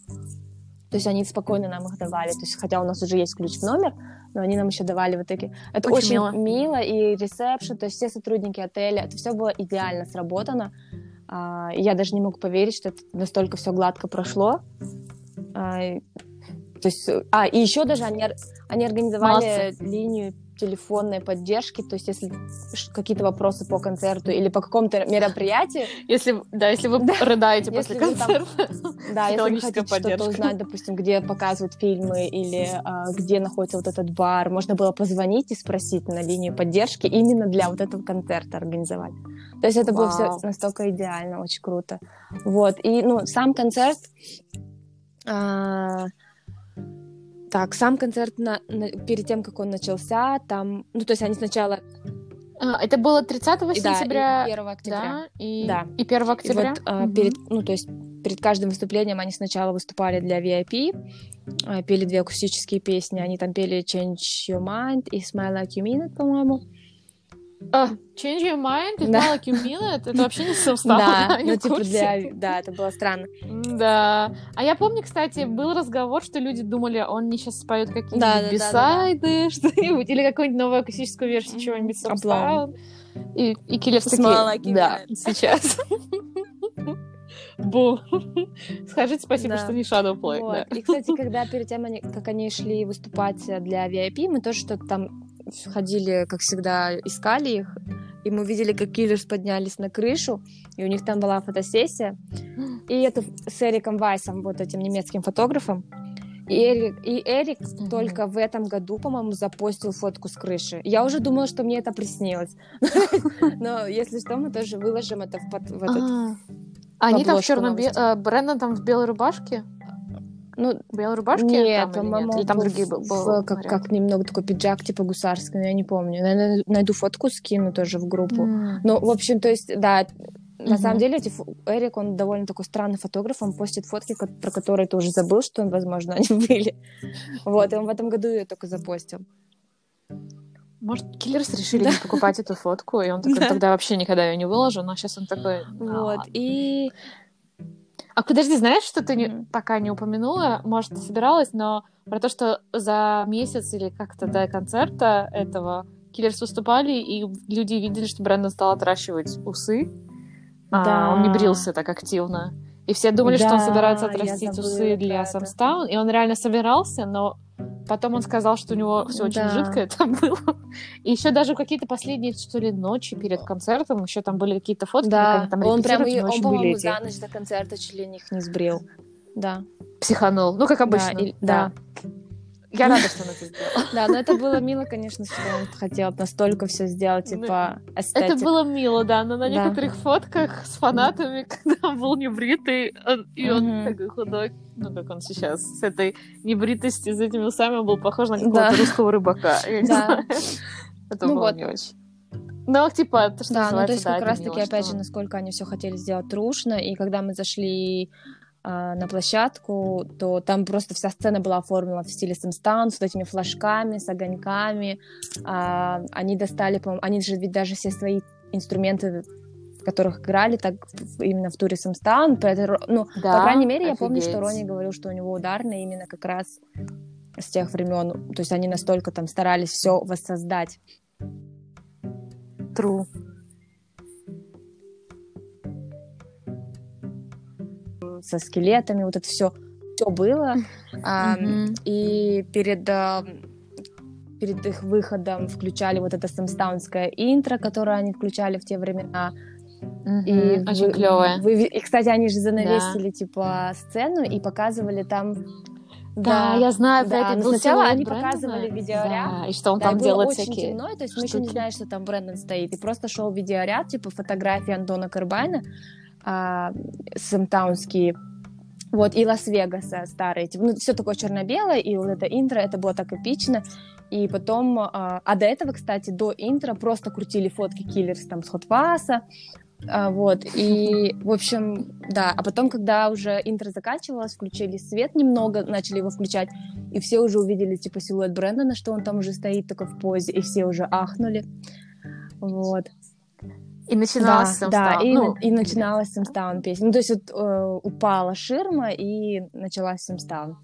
То есть они спокойно нам их давали. То есть, хотя у нас уже есть ключ в номер, но они нам еще давали вот такие. Это Очень очень, мило. мило. и ресепшн, то есть все сотрудники отеля, это все было идеально сработано. А, я даже не могу поверить, что это настолько все гладко прошло. А, то есть, а, и еще даже они, они организовали Молодцы. линию телефонной поддержки, то есть если какие-то вопросы по концерту или по какому-то мероприятию. Если, да, если вы рыдаете после концерта. да, если вы хотите что-то узнать, допустим, где показывают фильмы или а, где находится вот этот бар, можно было позвонить и спросить на линию поддержки именно для вот этого концерта организовать. То есть это было все настолько идеально, очень круто. Вот, и, ну, сам концерт... А, так, сам концерт на, на, перед тем, как он начался, там, ну, то есть они сначала... А, это было 30 сентября? Да, и 1 октября. Да, и, да. и 1 октября? И вот, угу. перед, ну, то есть перед каждым выступлением они сначала выступали для VIP, а, пели две акустические песни, они там пели Change Your Mind и Smile Like You Mean It, по-моему. Uh, change your mind, it's да. like you mean it. Это вообще не совстало. Да, ну типа для... Да, это было странно. Да. А я помню, кстати, был разговор, что люди думали, он не сейчас споет какие-нибудь да, да, бисайды, да, да, что-нибудь, или какую-нибудь новую акустическую версию чего-нибудь Soundcloud. И, и Киллерс такие, да, сейчас. Бу. Скажите спасибо, да. что не Shadowplay. Вот. Да. И, кстати, когда перед тем, они, как они шли выступать для VIP, мы тоже что-то там ходили, как всегда, искали их, и мы видели, как Киллерс поднялись на крышу, и у них там была фотосессия. И это с Эриком Вайсом, вот этим немецким фотографом. И Эрик, и Эрик mm-hmm. только в этом году, по-моему, запостил фотку с крыши. Я уже думала, что мне это приснилось. Но если что, мы тоже выложим это в этот... Они там в черном... Э, Брэндон там в белой рубашке? Ну, белой рубашке? Нет, по-моему, или там другие был, был как, как немного такой пиджак, типа гусарский, я не помню. Наверное, найду фотку, скину тоже в группу. Mm. Ну, в общем, то есть, да, на mm-hmm. самом деле, эти, Эрик, он довольно такой странный фотограф, он постит фотки, про которые ты уже забыл, что, он, возможно, они были. Вот, и он в этом году ее только запостил. Может, Killers решили да. не покупать эту фотку, и он такой, да. тогда вообще никогда ее не выложу, но сейчас он такой... Вот, и а подожди, знаешь, что ты не, пока не упомянула? Может, ты собиралась, но про то, что за месяц или как-то до концерта этого Киллерс выступали, и люди видели, что Брэндон стал отращивать усы. Да. А, он не брился так активно. И все думали, да, что он собирается отрастить усы для Самстаун, и он реально собирался, но Потом он сказал, что у него все очень да. жидкое там было. И еще даже какие-то последние, что ли, ночи перед концертом, еще там были какие-то фотки, да. там он прям, он, по-моему, за ночь до концерта чуть ли них не сбрил. Да. Психанул. Ну, как обычно. Да. И, да. да. Я рада, что он это сделал. Да, но это было мило, конечно, что он хотел настолько все сделать, типа, эстетик. Это было мило, да, но на некоторых фотках с фанатами, когда он был небритый, и он такой худой, ну, как он сейчас, с этой небритостью, с этими усами, он был похож на какого-то русского рыбака. Да. Это ну было не очень. Ну, типа, то, что да, ну, то есть как раз-таки, опять же, насколько они все хотели сделать трушно, и когда мы зашли а, на площадку, то там просто вся сцена была оформлена в стиле Сэмстаун с вот этими флажками, с огоньками. А, они достали, по-моему, они же ведь даже все свои инструменты в которых играли так именно в туре Сэмстаун. Ну, да, по крайней мере, офигеть. я помню, что Рони говорил, что у него ударные именно как раз с тех времен. То есть они настолько там старались все воссоздать. True. Со скелетами, вот это все, все было. А, и перед перед их выходом включали вот это самстаунское интро, которое они включали в те времена. Mm-hmm. И Очень вы, клевое. Вы, и, кстати, они же занавесили, да. типа, сцену и показывали там да, да, я знаю да, это. Но сначала они Брэндона. показывали видеоряд. Да, и что он да, там делает очень всякие темно, то есть штуки. мы еще не знаем, что там Брэндон стоит. И просто шел видеоряд, типа фотографии Антона Карбайна, а, самтаунские вот, и Лас-Вегаса старые. Типа, ну, все такое черно-белое, и вот это интро, это было так эпично. И потом, а, а до этого, кстати, до интро просто крутили фотки Киллерс там с Хотваса, вот, и, в общем, да, а потом, когда уже интро заканчивалось, включили свет немного, начали его включать, и все уже увидели, типа, силуэт Брэндона, что он там уже стоит только в позе, и все уже ахнули, вот. И начиналась да, Да, и, ну, и начиналась Сэмстаун песня. Ну, то есть вот э, упала ширма, и началась Сэмстаун.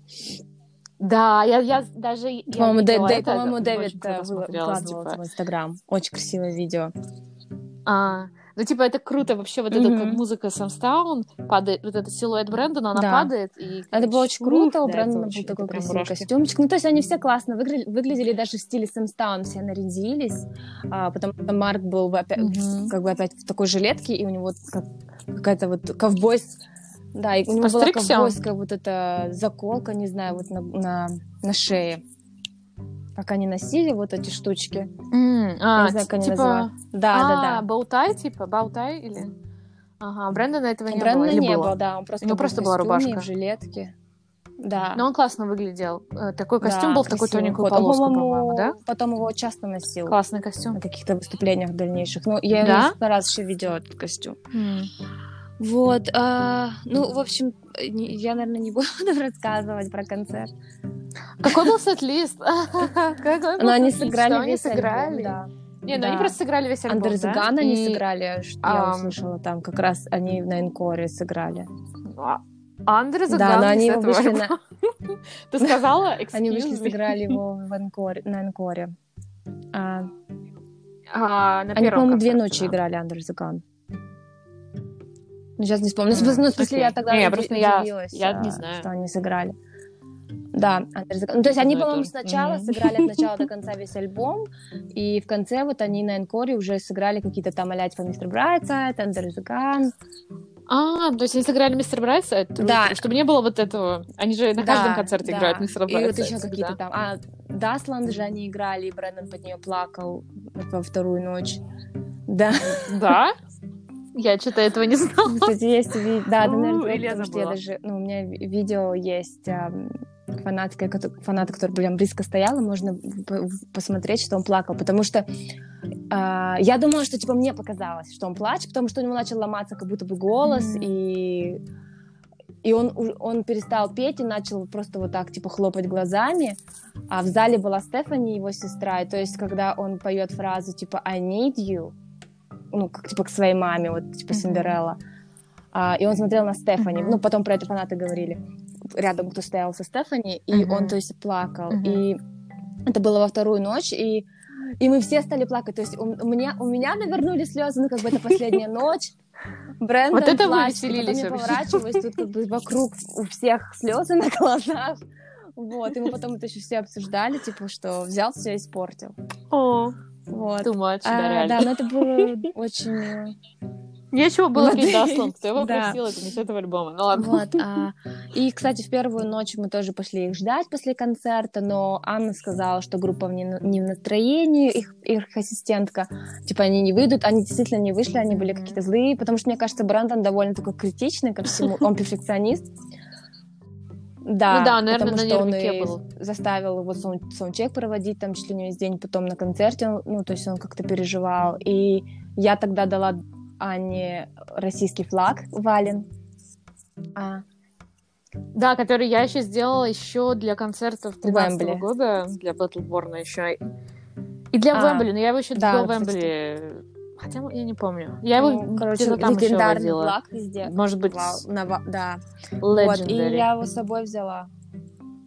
Да, я, я даже... По-моему, Дэ, Дэ, по-моему Дэвид выкладывал типа... в Инстаграм. Очень красивое видео. А, Ну, типа, это круто вообще, вот Мгм. это как музыка Самстаун падает, вот этот силуэт Брэндона, она Да. падает, и... Это было очень круто, у да, Брэндона был такой красивый костюмчик. Ну, то есть они все классно выгля- выглядели даже в стиле Сэмстаун, все нарядились. А, потому что Марк был в опя- Мгм. как бы опять в такой жилетке, и у него как- какая-то вот ковбойс... Да, и у него была Постригся он? ковбойская вот эта заколка, не знаю, вот на, на, на шее. Как они носили вот эти штучки. М, а, не знаю, как они типа... называют. Да, а, да, да. баутай, типа, баутай или... Ага, Брэндона этого не Брэндона было, или не было? было, да, он просто У него был просто была рубашка. в жилетке. Да. Но он классно выглядел. Э, Такой костюм Да, был в красивый тоненькую ход. Он, полоску, по-моему, по-моему, да? Потом его часто носил. Классный костюм. на каких-то выступлениях дальнейших. Ну, я Да? несколько раз еще видела этот костюм. М. Вот, а, ну, в общем, я, наверное, не буду рассказывать про концерт. Какой был сет-лист? Но они сет-лист? сыграли они весь альбом, сыграли? да. Не, ну они просто сыграли весь альбом, the да? Они И- сыграли, я услышала там, как раз они на Энкоре сыграли. А, the Да, но они его вышли на... Ты сказала? Они вышли, сыграли его в на Энкоре. А, А, на они, по-моему, две ночи да. играли the Gun. Ну, сейчас не вспомню. М, Ну, в смысле, я окей. тогда Не, просто я- удивилась, я не а, знаю. что они сыграли. Да. Ну, то есть они, и по-моему, сначала Мгм. сыграли от начала до конца весь альбом, и в конце вот они на encore е уже сыграли какие-то там а типа Mr. Brightside, Under the Gun. А, то есть они сыграли Mr. Brightside? Да. Чтобы не было вот этого... Они же на Да, каждом концерте да. играют Mr. И вот Brightside. еще какие-то там... А, Dustland же они играли, и Брэндон под нее плакал во вторую ночь. Да. Да? Я что-то этого не знала. Кстати, есть ви- Да, У, наверное, или я потому что я даже... Ну, у меня ви- видео есть фанатка, фанат, который прям близко стоял, и можно посмотреть, что он плакал. Потому что а, я думала, что, типа, мне показалось, что он плачет, потому что у него начал ломаться как будто бы голос, Мгм. и... И он, он перестал петь и начал просто вот так, типа, хлопать глазами. А в зале была Стефани, его сестра. И то есть, когда он поет фразу, типа, I need you, ну, как, типа, к своей маме, вот, типа, Мгм. Синдерелла. А, и он смотрел на Стефани. Мгм. Ну, потом про это фанаты говорили. Рядом кто стоял со Стефани, и Мгм. он, то есть, плакал. Мгм. И это было во вторую ночь, и, и мы все стали плакать. То есть у, у меня, у меня навернулись слезы, ну, как бы это последняя ночь. Брэндон Вот это вы плачет, веселились потом я поворачиваюсь, тут как бы вокруг у всех слезы на глазах. Вот, и мы потом это еще все обсуждали, типа, что взял все и испортил. О, Вот. too much, А, да, да, реально. но это было очень... э, Нечего было Вот. петь Дасланд, кто его Да. просил, это не с этого альбома. Ну ладно. Вот. а, И, кстати, в первую ночь мы тоже пошли их ждать после концерта, но Анна сказала, что группа не, не в настроении, их, их ассистентка, типа, они не выйдут. Они действительно не вышли, они были какие-то злые, потому что, мне кажется, Брэндон довольно такой критичный ко всему, он перфекционист. Да, Ну да, наверное, потому на что он и был. заставил его саун- саундчек проводить там чуть ли не весь день, потом на концерте, он- ну, то есть он как-то переживал. И я тогда дала Анне российский флаг вален. А, Да, который я еще сделала еще для концертов 13 Уэмбли. года, для Battleborn еще. И для А, Вембли, но я его еще да, до вот, Вембли... Хотя я не помню. Я его ну, короче, там легендарный флаг везде. Может быть, на да. Вот, и Legendary. я его с собой взяла.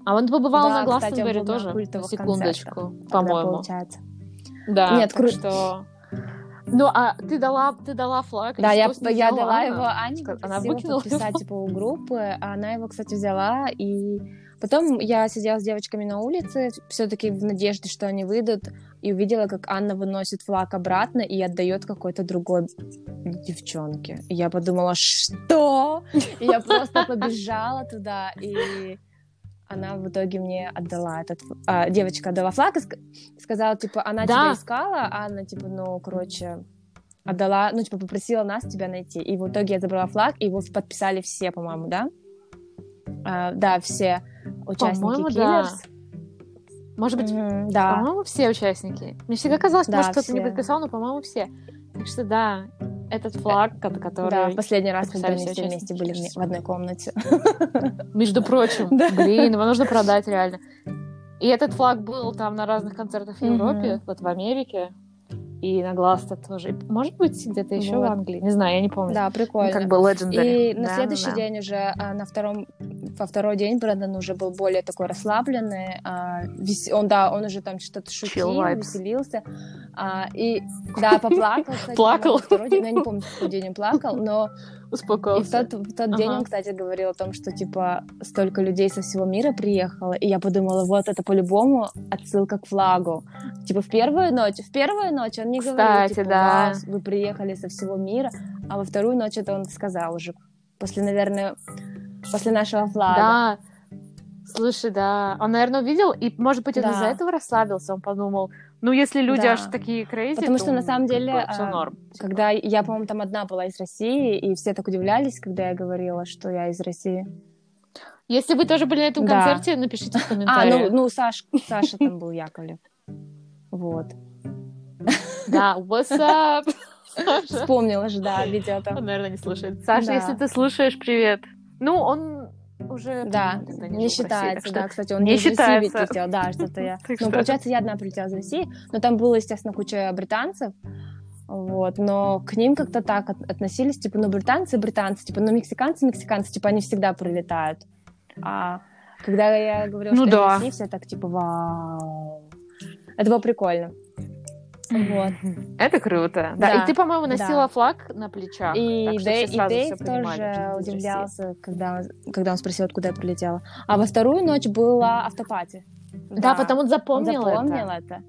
А он побывал Да, на Гластенберри тоже, на секундочку, по-моему. получается. Да, Нет, так кру- что... Ну, а ты дала, ты дала флаг? Да, я, я дала Анна? его Ане, Она выкинула подписать его? типа, у группы, а она его, кстати, взяла, и потом я сидела с девочками на улице, все-таки в надежде, что они выйдут, и увидела, как Анна выносит флаг обратно и отдает какой-то другой девчонке. И я подумала, что? И я просто побежала туда, и она в итоге мне отдала этот... а, девочка отдала флаг и ск- сказала, типа, она Да. тебя искала, а Анна, типа, ну, короче, отдала, ну, типа, попросила нас тебя найти. И в итоге я забрала флаг, и его подписали все, по-моему, да? А, да, все участники По-моему, да. Может быть, Мгм, да. по-моему, все участники. Мне всегда казалось, Да, может, кто-то не подписал, но, по-моему, все. Так что, да, этот флаг, ко- который, Да, последний раз, когда они все все вместе участники были в, одной комнате. между прочим, блин, его нужно продать реально. И этот флаг был там на разных концертах в. Европе, вот в Америке, и на Гласта тоже. И, Может быть, где-то еще Вот. в Англии. Не знаю, я не помню. Да, Ну, прикольно. Как бы legendary. И на Да, следующий да. день уже а, на втором, во второй день Брэндон уже был более такой расслабленный. а, Он, да, он уже там что-то шутил, веселился. А, и да, поплакал. Плакал? Второй день, ну, я не помню, какой день он плакал, но и в Успокоился. тот, в тот день Ага. он, кстати, говорил о том, что, типа, столько людей со всего мира приехало, и я подумала, вот это по-любому отсылка к флагу. Типа, в первую ночь, в первую ночь он не говорил, Кстати, типа, да. «Вау, вы приехали со всего мира, а во вторую ночь это он сказал уже, после, наверное, после нашего флага. Да. Слушай, да. Он, наверное, увидел, и, может быть, он Да. из-за этого расслабился. Он подумал, ну, если люди Да. аж такие крейзи, Потому что, на самом деле, все а, норм. Когда я, по-моему, там одна была из России, и все так удивлялись, когда я говорила, что я из России. Если вы тоже были на этом Да. концерте, напишите в А, комментариях. ну, ну Саш, Саша там был, Яковлев. Вот. Да, what's up? Саша. Вспомнила же, да, видео Он, там. наверное, не слушает. Саша, Да. если ты слушаешь, привет. Ну, он уже... Да, не России, считается, что- да, кстати, он не из России считается. ведь летел, да, что-то я... Ну, получается, я одна прилетела из России, но там было, естественно, куча британцев, вот, но к ним как-то так от- относились, типа, ну, британцы, британцы, типа, ну, мексиканцы, мексиканцы, типа, они всегда прилетают. А когда я говорила, Ну что да. России, все так, типа, вау. Это было прикольно. Вот. Это круто. Да. Да, И ты, по-моему, да. носила флаг на плечах. И, так Дэй- и Дэйв тоже удивлялся, когда, когда он спросил, откуда я прилетела. А во вторую ночь была автопати. Да, потому он он запомнил, запомнил это. это.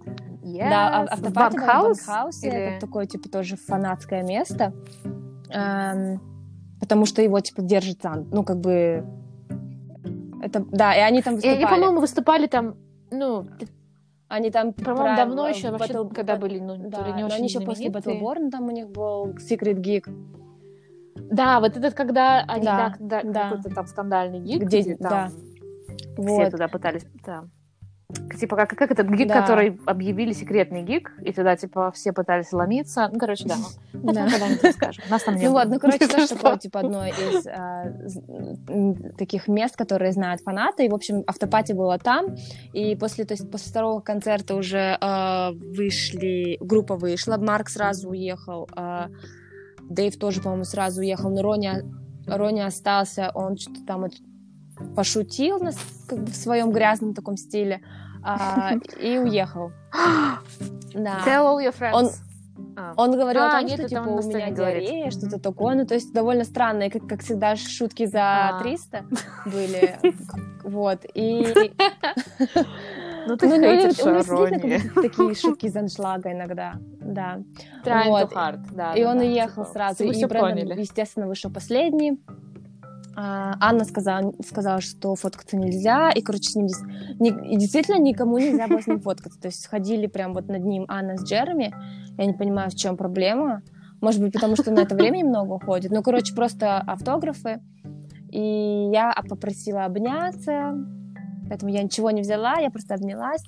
Yes. Да, а- автопати в? Банкхаусе, Или- это такое, типа, тоже фанатское место, Эм, потому что его, типа, держит сам, ну, как бы, это, да, и они там И выступали. они, по-моему, выступали там, ну, они там, по-моему, давно в- еще, вообще, Battle- когда были, ну, да, не очень они еще после. Battleborn, там у них был Secret Geek, Да, вот этот, когда они, Да, да, да. какой-то там скандальный гик, Где- где, да. там все вот. туда пытались, да. Типа, как, как этот гик, Да. который объявили секретный гик, и туда, типа, все пытались ломиться. Ну, короче, да. Ну, Да. мы когда-нибудь расскажем. Нас там не Ну ну, короче, что. такое, типа, одно из м, таких мест, которые знают фанаты. И, в общем, автопати было там. И после, то есть, после второго концерта уже а, вышли, группа вышла, Марк сразу уехал, а, Дэйв тоже, по-моему, сразу уехал, но Рони, Рони остался, он что-то там пошутил нас, как бы в своем грязном таком стиле а, и уехал. Да. Tell all your friends. Он- А. Он говорил А, о том, нет, что типа у меня говорит. диарея, что-то такое. Ну, то есть довольно странные, как, как всегда, шутки за А. 300 были. Вот. И Ну, ты ну, хейтишь Рони. такие шутки из аншлага иногда. Да. Trying hard, да, И он уехал типа, сразу. И Брэндон, естественно, вышел последний. А, Анна сказала, сказала, что фоткаться нельзя, и, короче, с ним и действительно никому нельзя было с ним фоткаться. То есть сходили прям вот над ним Анна с Джереми. Я не понимаю, в чем проблема. Может быть, потому что на это времени много уходит. Ну, короче, просто автографы. И я попросила обняться, поэтому я ничего не взяла, я просто обнялась.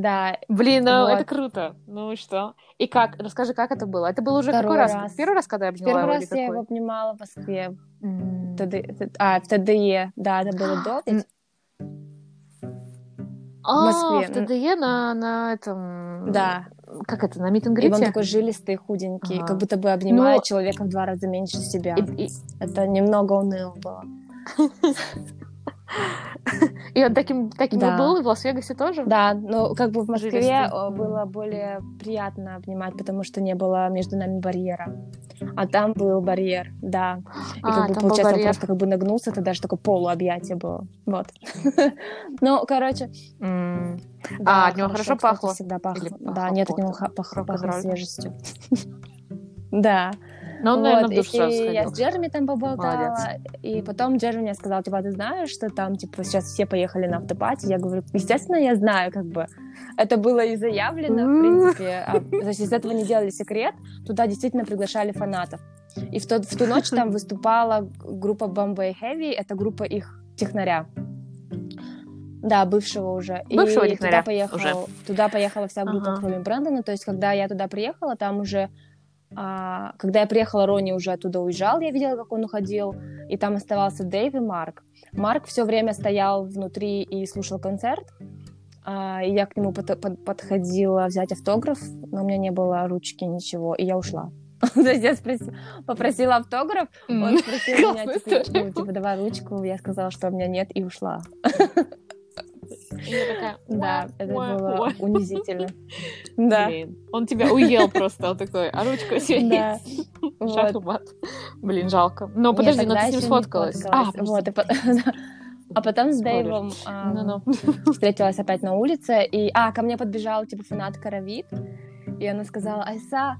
Да, Блин, ну Вот. это круто. Ну и что? И как? Расскажи, как это было? Это был уже Второй какой раз? раз. Первый раз, когда я обняла первый его, раз я его обнимала в Москве. М. ТД а, в ТДЕ, да, это было до. А, Москве. в ТДЕ на, на этом... Да, Как это, на мит и он такой жилистый, худенький, Ага. как будто бы обнимает Ну, человека в два раза меньше себя. И, и- Это немного уныло было. и он таким, таким Да. был, и в Лас-Вегасе тоже? Да, но как бы в Москве Жилистый. э, было более приятно обнимать, потому что не было между нами барьера. А там был барьер, да. И А, как бы получается, он просто как бы нагнулся, это даже такое полуобъятие было. Вот. Ну, короче, да, А, от него хорошо пахло? Всегда пахло. Или Да, пахло нет, от него пахло Рок-н-ролл? свежестью. Да. Но он, Вот, наверное, и сразу я сходил. с Джереми там поболтала, Молодец. и потом Джереми мне сказал, типа, «А ты знаешь, что там, типа, сейчас все поехали на автопати? Я говорю, естественно, я знаю, как бы. Это было и заявлено, в принципе. А, то есть из этого не делали секрет, туда действительно приглашали фанатов. И в, тот, в ту ночь там выступала группа Bombay Heavy, это группа их технаря. Да, бывшего уже. Бывшего и технаря туда, поехал, уже. туда поехала вся группа, Ага. кроме Брэндона. То есть, когда я туда приехала, там уже а, когда я приехала, Рони уже оттуда уезжал, я видела, как он уходил, и там оставался Дэйв и Марк. Марк все время стоял внутри и слушал концерт, а, и я к нему под- под- подходила взять автограф, но у меня не было ручки, ничего, и я ушла. То есть я спроси- попросила автограф, он спросил меня, типа, ну, типа, давай ручку, я сказала, что у меня нет, и ушла. Я такая, Да, «Уа, это было уа». унизительно. Да. Он тебя уел просто, он такой, а ручка у тебя есть? Блин, жалко. Но подожди, но ты с ним сфоткалась. А, вот, А потом с. Дэйвом встретилась опять на улице, и, а, ко мне подбежала, типа, фанатка Равид, и она сказала, Айса,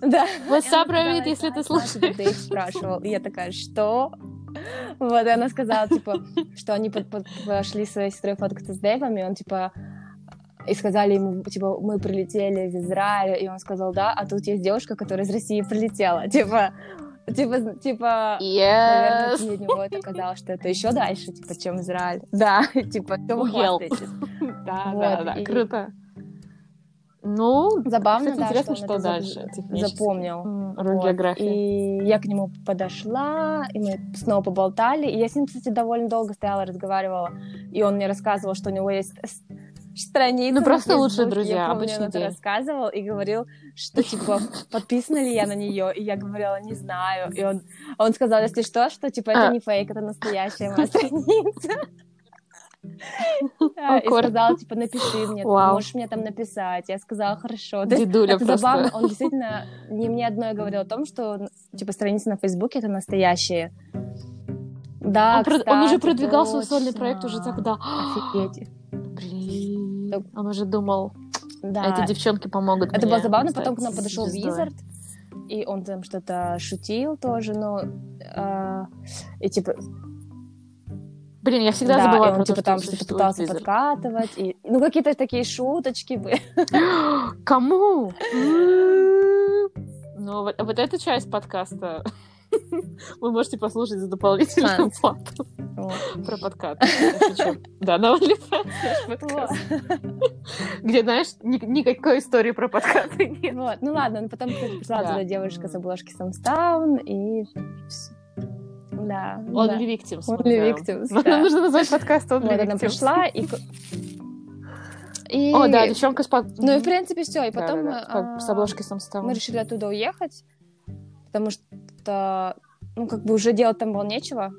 да. What's up, Равид, если ты «Айса, слушаешь?» Дэйв спрашивал, и я такая, что? Вот, и она сказала, типа, что они пошли своей сестрой фоткаться с Дэйвом, и он, типа, и сказали ему, типа, мы прилетели из Израиля, и он сказал, да, а тут есть девушка, которая из России прилетела, типа, типа, типа, Наверное, Yes. для него это казалось, что это еще дальше, типа, чем Израиль. Да, типа, хвастаетесь? Да, да, да, круто. Ну, Забавно, Кстати, да, интересно, что, что дальше, технически. запомнил. Вот, географии. И я к нему подошла, и мы снова поболтали. И я с ним, кстати, довольно долго стояла, разговаривала. И он мне рассказывал, что у него есть с- страница. Ну, просто лучшие друзья, Я помню, обычный он день. рассказывал и говорил, что, типа, подписана ли я на нее. И я говорила, не знаю. И он, он сказал, если что, что, типа, это А. не фейк, это настоящая моя страница. Да, И Awkward. сказал, типа, напиши мне, можешь мне там написать. Я сказала, хорошо. Дедуля просто. забавно, он действительно не мне одной говорил о том, что типа страницы на Фейсбуке это настоящие. Да, он, уже продвигал свой сольный проект уже тогда. Офигеть. Блин. Он уже думал, Да. эти девчонки помогут Это было забавно, потом к нам подошел. Визард, и он там что-то шутил тоже, но а, и типа Блин, я всегда да, забываю и он про типа то, там что что-то пытался Wizard. подкатывать, и ну какие-то такие шуточки были. Кому? Ну, вот, вот эту часть подкаста вы можете послушать за дополнительную Фанс. плату Вот. про шучу. Да, на OnlyFans. Где, знаешь, ни- никакой истории про подкасты нет. Ну ладно, потом пришла Да. туда девушка с обложки Самстаун, и да, да. Only Victims. мы Only. Victims, Нам да. Нужно назвать подкаст Only Вот она Victims. пришла, и... и... О, да, девчонка с под... Ну и в принципе все, и Да, потом да, да, а, с обложкой сам стал. мы решили оттуда уехать, потому что, ну, как бы уже делать там было нечего.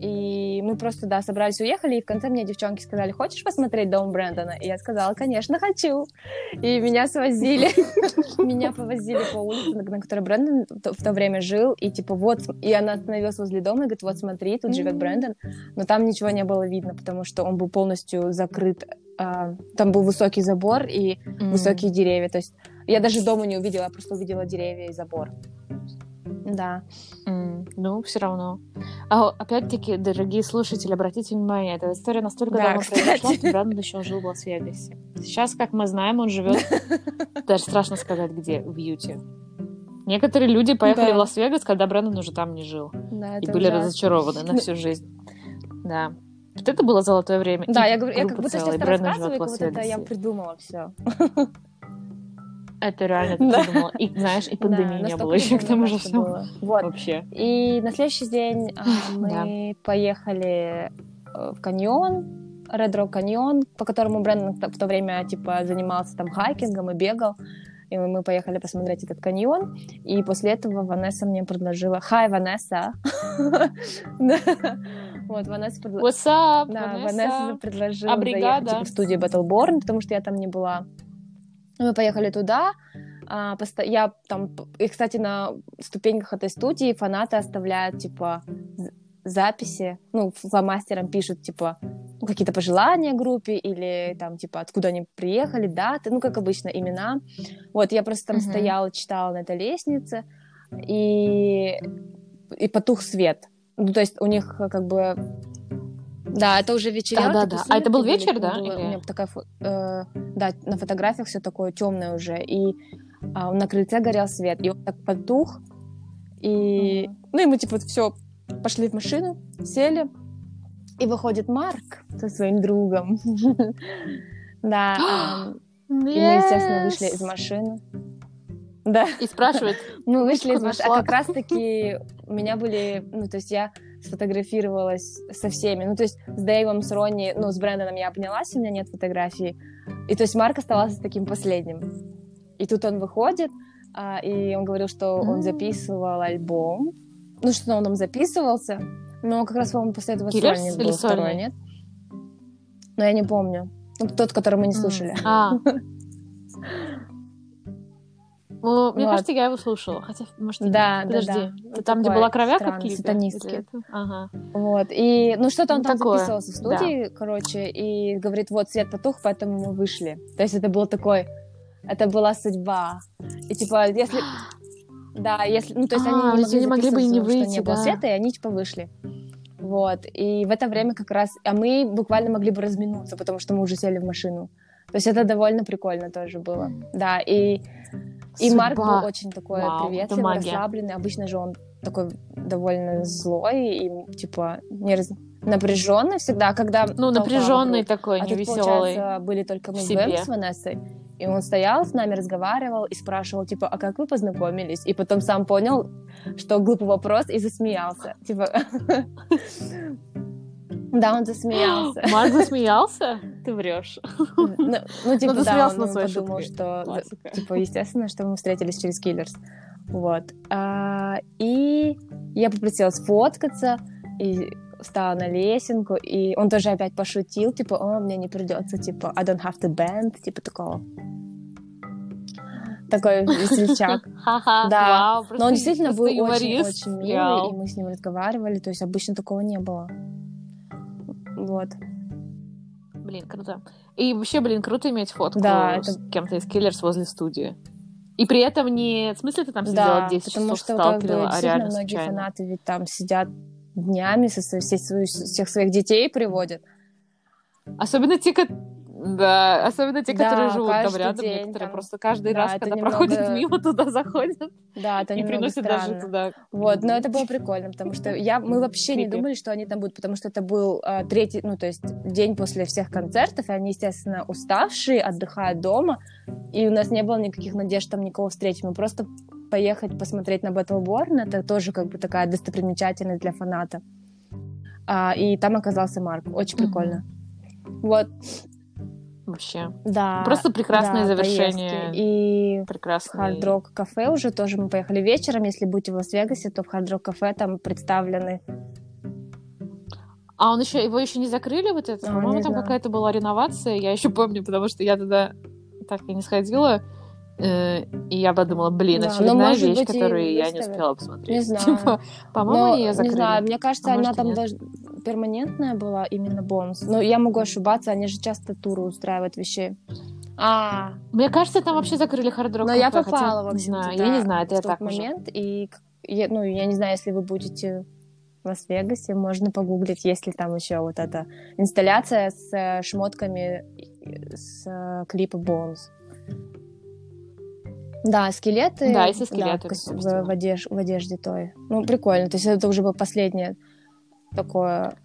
И мы просто, да, собрались, уехали, и в конце мне девчонки сказали, хочешь посмотреть дом Брэндона? И я сказала, конечно, хочу. И меня свозили, меня повозили по улице, на которой Брэндон в то- время жил, и типа вот, и она остановилась возле дома и говорит, вот смотри, тут живет. Брэндон, но там ничего не было видно, потому что он был полностью закрыт, а, там был высокий забор и высокие деревья. То есть я даже дома не увидела, я просто увидела деревья и забор. Да. М, Ну, все равно. А, опять-таки, дорогие слушатели, обратите внимание, эта история настолько Да, давно кстати. произошла, что Брэндон еще жил в Лас-Вегасе. Сейчас, как мы знаем, он живет, даже страшно сказать, где, в Юте. Некоторые люди поехали Да. в Лас-Вегас, когда Брэндон уже там не жил. да И были ужасно. разочарованы на всю жизнь. Да. Вот это было золотое время. Да, И я говорю, я как будто сейчас рассказываю, как будто это я придумала все. Это реально ты Да. придумала. И, знаешь, и пандемии не было еще к тому же всему. Вот. Вообще. И на следующий день а, мы поехали э, в каньон, Red Rock каньон, по которому Брэндон в то- время типа занимался там хайкингом и бегал. И мы поехали посмотреть этот каньон. И после этого Ванесса мне предложила... Хай, Ванесса! Да. Вот, Ванесса предложила... What's up, Да, Ванесса? Предложила заехать типа, в студию Battleborn, потому что я там не была. Мы поехали туда. а, Я там... И, кстати, на ступеньках этой студии фанаты оставляют, типа, записи. Ну, фломастером пишут, типа, ну, какие-то пожелания группе или там, типа, откуда они приехали, даты, ну, как обычно, имена. Вот, я просто там Мгм. стояла, читала на этой лестнице, и, и потух свет. Ну, то есть у них э, как бы... Да, это уже вечерело. Да-да-да. такие А это был вечер, были, да, было- или- У меня такая... э, да, на фотографиях все такое темное уже. И а, на крыльце горел свет. И он так потух. И... Ну, и мы, типа, все пошли в машину, сели. И выходит Марк со своим другом. Да. ам, И мы, естественно, вышли из машины. Да. И спрашивает, Мы вышли из машины. А как раз-таки у меня были... Ну, то есть я сфотографировалась со всеми. Ну, то есть с Дэйвом, с Ронни, ну, с Брэндоном я обнялась, у меня нет фотографий. И то есть Марк оставался таким последним. И тут он выходит, а, и он говорил, что он записывал альбом. Ну, что он там записывался. Но как раз, по-моему, после этого Killers сольник был второй, сольный? нет? Но я не помню. Ну, тот, который мы не слушали. А. Ну, мне вот. кажется, я его слушала. Хотя, может, да, подожди. Да, да. Там, где была кровяка в клипе? Сатанистки. Ага. Вот. И, ну, что-то он ну, там такое. записывался в студии, да. короче, и говорит, вот, свет потух, поэтому мы вышли. То есть это был такой... Это была судьба. И, типа, если... Да, если... Ну, то есть а, они не могли, бы и не выйти, не было да. света, и они, типа, вышли. Вот. И в это время как раз... А мы буквально могли бы разминуться, потому что мы уже сели в машину. То есть это довольно прикольно тоже было. Да, и и Судьба. Марк был очень такой Вау, приветливый, расслабленный. Обычно же он такой довольно злой и типа не раз... напряженный всегда, когда ну напряженный такой, а невеселый. Тут, были только мы с Ванессой. И он стоял с нами, разговаривал и спрашивал, типа, а как вы познакомились? И потом сам понял, что глупый вопрос, и засмеялся. Типа, Да, он засмеялся. Марк засмеялся? Ты врешь. Ну, ну типа, да, он подумал, что, типа, естественно, что мы встретились через Киллерс. Вот. А, и я попросила сфоткаться, и встала на лесенку, и он тоже опять пошутил, типа, о, мне не придется, типа, I don't have to bend, типа такого. Такой весельчак. Да. Но он действительно был очень-очень милый, и мы с ним разговаривали, то есть обычно такого не было. Вот. Блин, круто. И вообще, блин, круто иметь фотку да, с это... кем-то из Киллерс возле студии. И при этом не... В смысле ты там сидела да, 10 потому часов, что как бы, а реально многие случайно. фанаты ведь там сидят днями, со, всех, всех своих детей приводят. Особенно те, да, особенно те, которые да, живут там рядом, день, некоторые там... просто каждый да, раз, когда немного... проходят мимо, туда заходят. Да, это и приносят странно. даже туда. Вот, но это было прикольно, потому что я, мы вообще не думали, что они там будут, потому что это был а, третий, ну, то есть день после всех концертов, и они, естественно, уставшие, отдыхают дома, и у нас не было никаких надежд там никого встретить. Мы просто поехать посмотреть на Battleborn, это тоже как бы такая достопримечательность для фаната. А, и там оказался Марк, очень прикольно. Mm-hmm. Вот, вообще. Да. Просто прекрасное да, завершение. Поездки. И Прекрасный. Hard Rock кафе уже тоже мы поехали вечером. Если будете в Лас-Вегасе, то в Hard Rock кафе там представлены а он еще, его еще не закрыли вот это? А, По-моему, там какая-то была реновация. Я еще помню, потому что я туда так и не сходила. Э, и я подумала, блин, да, очередная вещь, которую я не успела посмотреть. Не знаю. Типа, по-моему, ее закрыли. Не знаю, мне кажется, а она там даже перманентная была, именно бонус. Но я могу ошибаться, они же часто туры устраивают вещей. А, мне кажется, там вообще закрыли хард Но я попала, в общем да, Я не знаю, это я так момент, и я, ну, я не знаю, если вы будете в Лас-Вегасе, можно погуглить, есть ли там еще вот эта инсталляция с э, шмотками с э, клипа Bones. Да, скелеты. Да, если скелеты. Да, в, в, одеж, в одежде той. Ну, прикольно. То есть это уже было последнее такое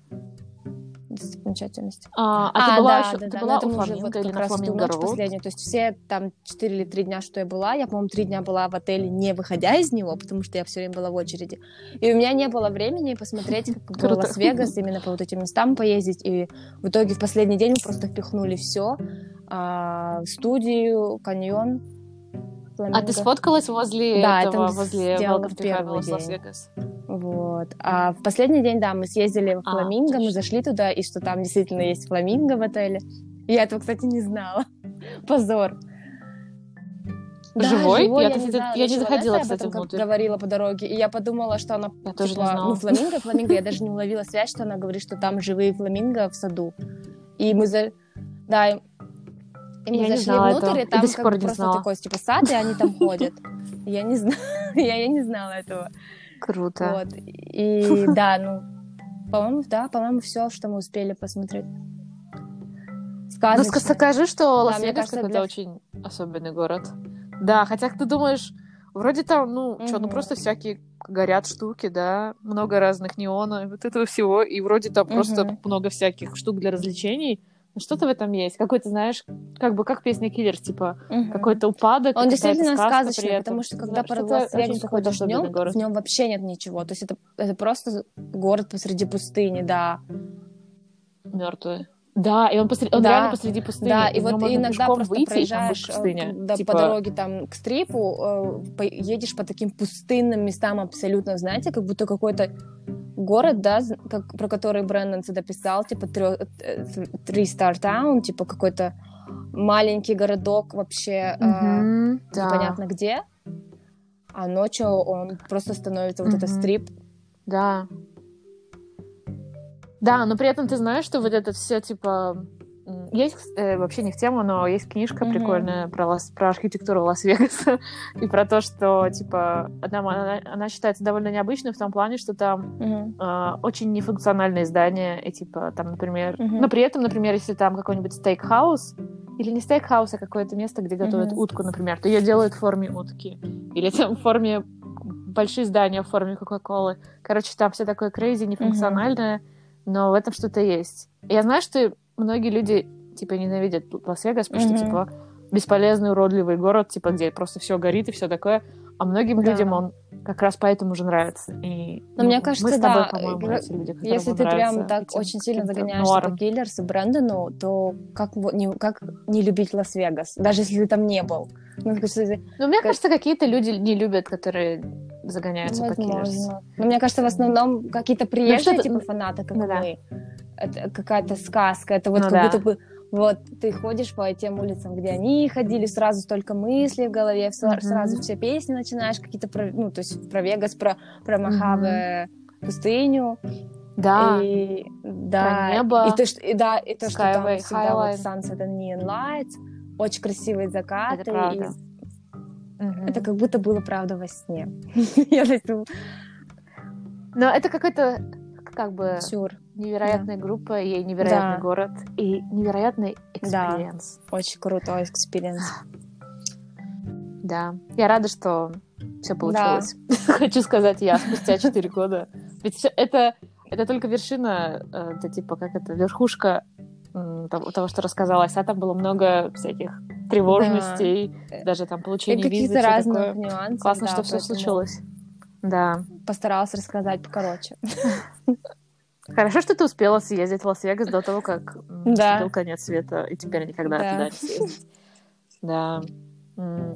достопримечательность. А, а, а ты была да, еще, да, ты да, была у Фламинго вот или на Фламинго ночь последнюю. То есть все там 4 или 3 дня, что я была, я, по-моему, 3 дня была в отеле, не выходя из него, потому что я все время была в очереди. И у меня не было времени посмотреть, как было Лас-Вегас, именно по вот этим местам поездить. И в итоге в последний день мы просто впихнули все. А, студию, каньон, Фламинго. А ты сфоткалась возле да, этого, это возле Welcome to Лас-Вегас? Вот. А в последний день, да, мы съездили в а, Фламинго, мы зашли туда, и что там действительно есть Фламинго в отеле. Я этого, кстати, не знала. Позор. Да, живой? живой? Я, я, не, знаю, я не заходила, кстати, этом, внутрь. говорила по дороге, и я подумала, что она... Я типа, тоже не типа, знала. Ну, фламинго, фламинго. Я даже не уловила связь, что она говорит, что там живые фламинго в саду. И мы за... Да, и мы я зашли внутрь, этого. и там и бы просто знала. такой, типа, сад, и они там ходят. Я не знала, я, я не знала этого. Круто. Вот. И да, ну, по-моему, да, по-моему, все, что мы успели посмотреть. Сказочно. Ну, скажи, что Лас-Вегас да, какой-то для... очень особенный город. Да, хотя ты думаешь, вроде там, ну, угу. что, ну просто всякие горят штуки, да, много разных неонов, вот этого всего, и вроде там угу. просто много всяких штук для развлечений. Что-то в этом есть. Какой-то, знаешь, как бы как песня Киллерс, типа угу. какой-то упадок. Он действительно сказочный, потому что когда по Лас-Вегасу заходишь в нем, в нем вообще нет ничего. То есть это, это просто город посреди пустыни, да. Мертвый. Да, и он, посреди, он да, реально посреди пустыни. Да, и, вот иногда просто выйти, проезжаешь пустыня, да, типа... по дороге там к стрипу, э, едешь по таким пустынным местам абсолютно, знаете, как будто какой-то город, да, как, про который Брэндон всегда писал, типа Three Star Town, типа какой-то маленький городок вообще mm-hmm, э, да. непонятно где, а ночью он просто становится mm-hmm. вот это стрип. Да. Да, но при этом ты знаешь, что вот это все типа есть э, вообще не в тему, но есть книжка mm-hmm. прикольная про, Лас, про архитектуру Лас-Вегаса и про то, что типа она, она, она считается довольно необычной в том плане, что там mm-hmm. э, очень нефункциональные здания и типа там, например, mm-hmm. но при этом, например, если там какой-нибудь стейкхаус или не стейкхаус, а какое-то место, где готовят mm-hmm. утку, например, то ее делают в форме утки или там в форме большие здания в форме Кока-Колы. Короче, там все такое crazy, нефункциональное, mm-hmm. Но в этом что-то есть. Я знаю, что многие люди, типа, ненавидят Лас-Вегас, потому mm-hmm. что, типа, бесполезный, уродливый город, типа, где просто все горит и все такое. А многим да. людям он как раз поэтому же нравится. И, Но ну, мне кажется, мы с тобой, да, по-моему, эти люди, если ты прям так очень сильно загоняешься по Killers и Брэндону, то как не, как не любить Лас-Вегас, даже если ты там не был? Ну, ну мне как... кажется, какие-то люди не любят, которые загоняются Возможно. по Killers. Но мне кажется, в основном какие-то приезжие, ну, типа фанаты, как ну, мы. Да это какая-то сказка, это вот ну, как да. будто бы вот ты ходишь по тем улицам, где они ходили, сразу столько мыслей в голове, mm-hmm. сразу все песни начинаешь какие-то про, ну то есть про Вегас, про про Мохаве mm-hmm. пустыню. Да. И, да. Про небо. И то, что, и, да, и то, что там всегда вот Sunset and Neon Lights, очень красивые закаты. Это правда. И... Mm-hmm. Это как будто было правда во сне. Но это какой-то как бы Сюр. невероятная да. группа, и невероятный да. город, и невероятный experience. Да, очень крутой experience. Да, я рада, что все получилось. Да. Хочу сказать я спустя 4 года. Ведь это, это только вершина, э, это типа как это, верхушка того, того, что рассказалось, а там было много всяких тревожностей, да. даже там получение визы, разных такое. нюансов. Классно, да, что все случилось. Да. Постаралась рассказать покороче. Хорошо, что ты успела съездить в Лас-Вегас до того, как да. был конец света, и теперь никогда да. туда не съездить. Да.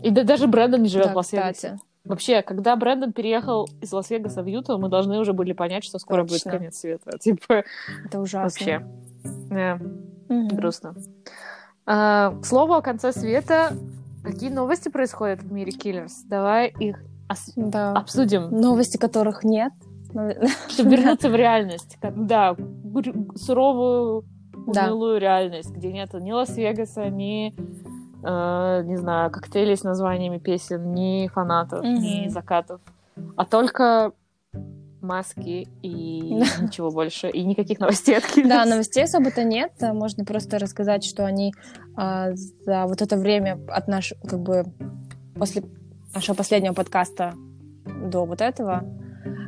И да, даже Брэндон не живет да, в Лас-Вегасе. Вообще, когда Брэндон переехал из Лас-Вегаса в Юту, мы должны уже были понять, что скоро Точно. будет конец света. Типа, это ужасно. Вообще. Да. Угу. Грустно. А, к слову о конце света, какие новости происходят в мире Киллерс? Давай их ос- да. обсудим. Новости которых нет. Чтобы вернуться в реальность. Да, суровую, унылую реальность, где нет ни Лас-Вегаса, ни э, не знаю, коктейлей с названиями песен, ни фанатов, ни закатов, а только маски и ничего больше, и никаких новостей от Да, новостей особо-то нет, можно просто рассказать, что они а, за вот это время от нашего, как бы, после нашего последнего подкаста до вот этого,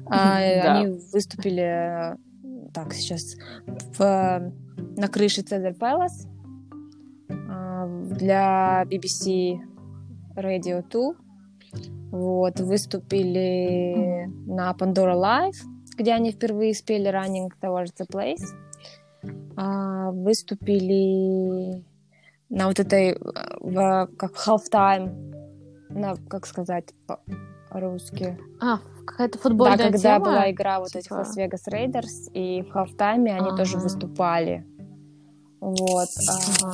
а, они выступили так сейчас в, на крыше Цезарь Пэлас для BBC Radio 2. Вот, выступили на Pandora Live, где они впервые спели Running Towards the Place. А, выступили на вот этой, в, как halftime на, как сказать по-русски? А, какая-то футбольная Да, когда тема? была игра вот типа... этих Las Vegas Raiders, и в halftime е они ага. тоже выступали. Вот. Ага.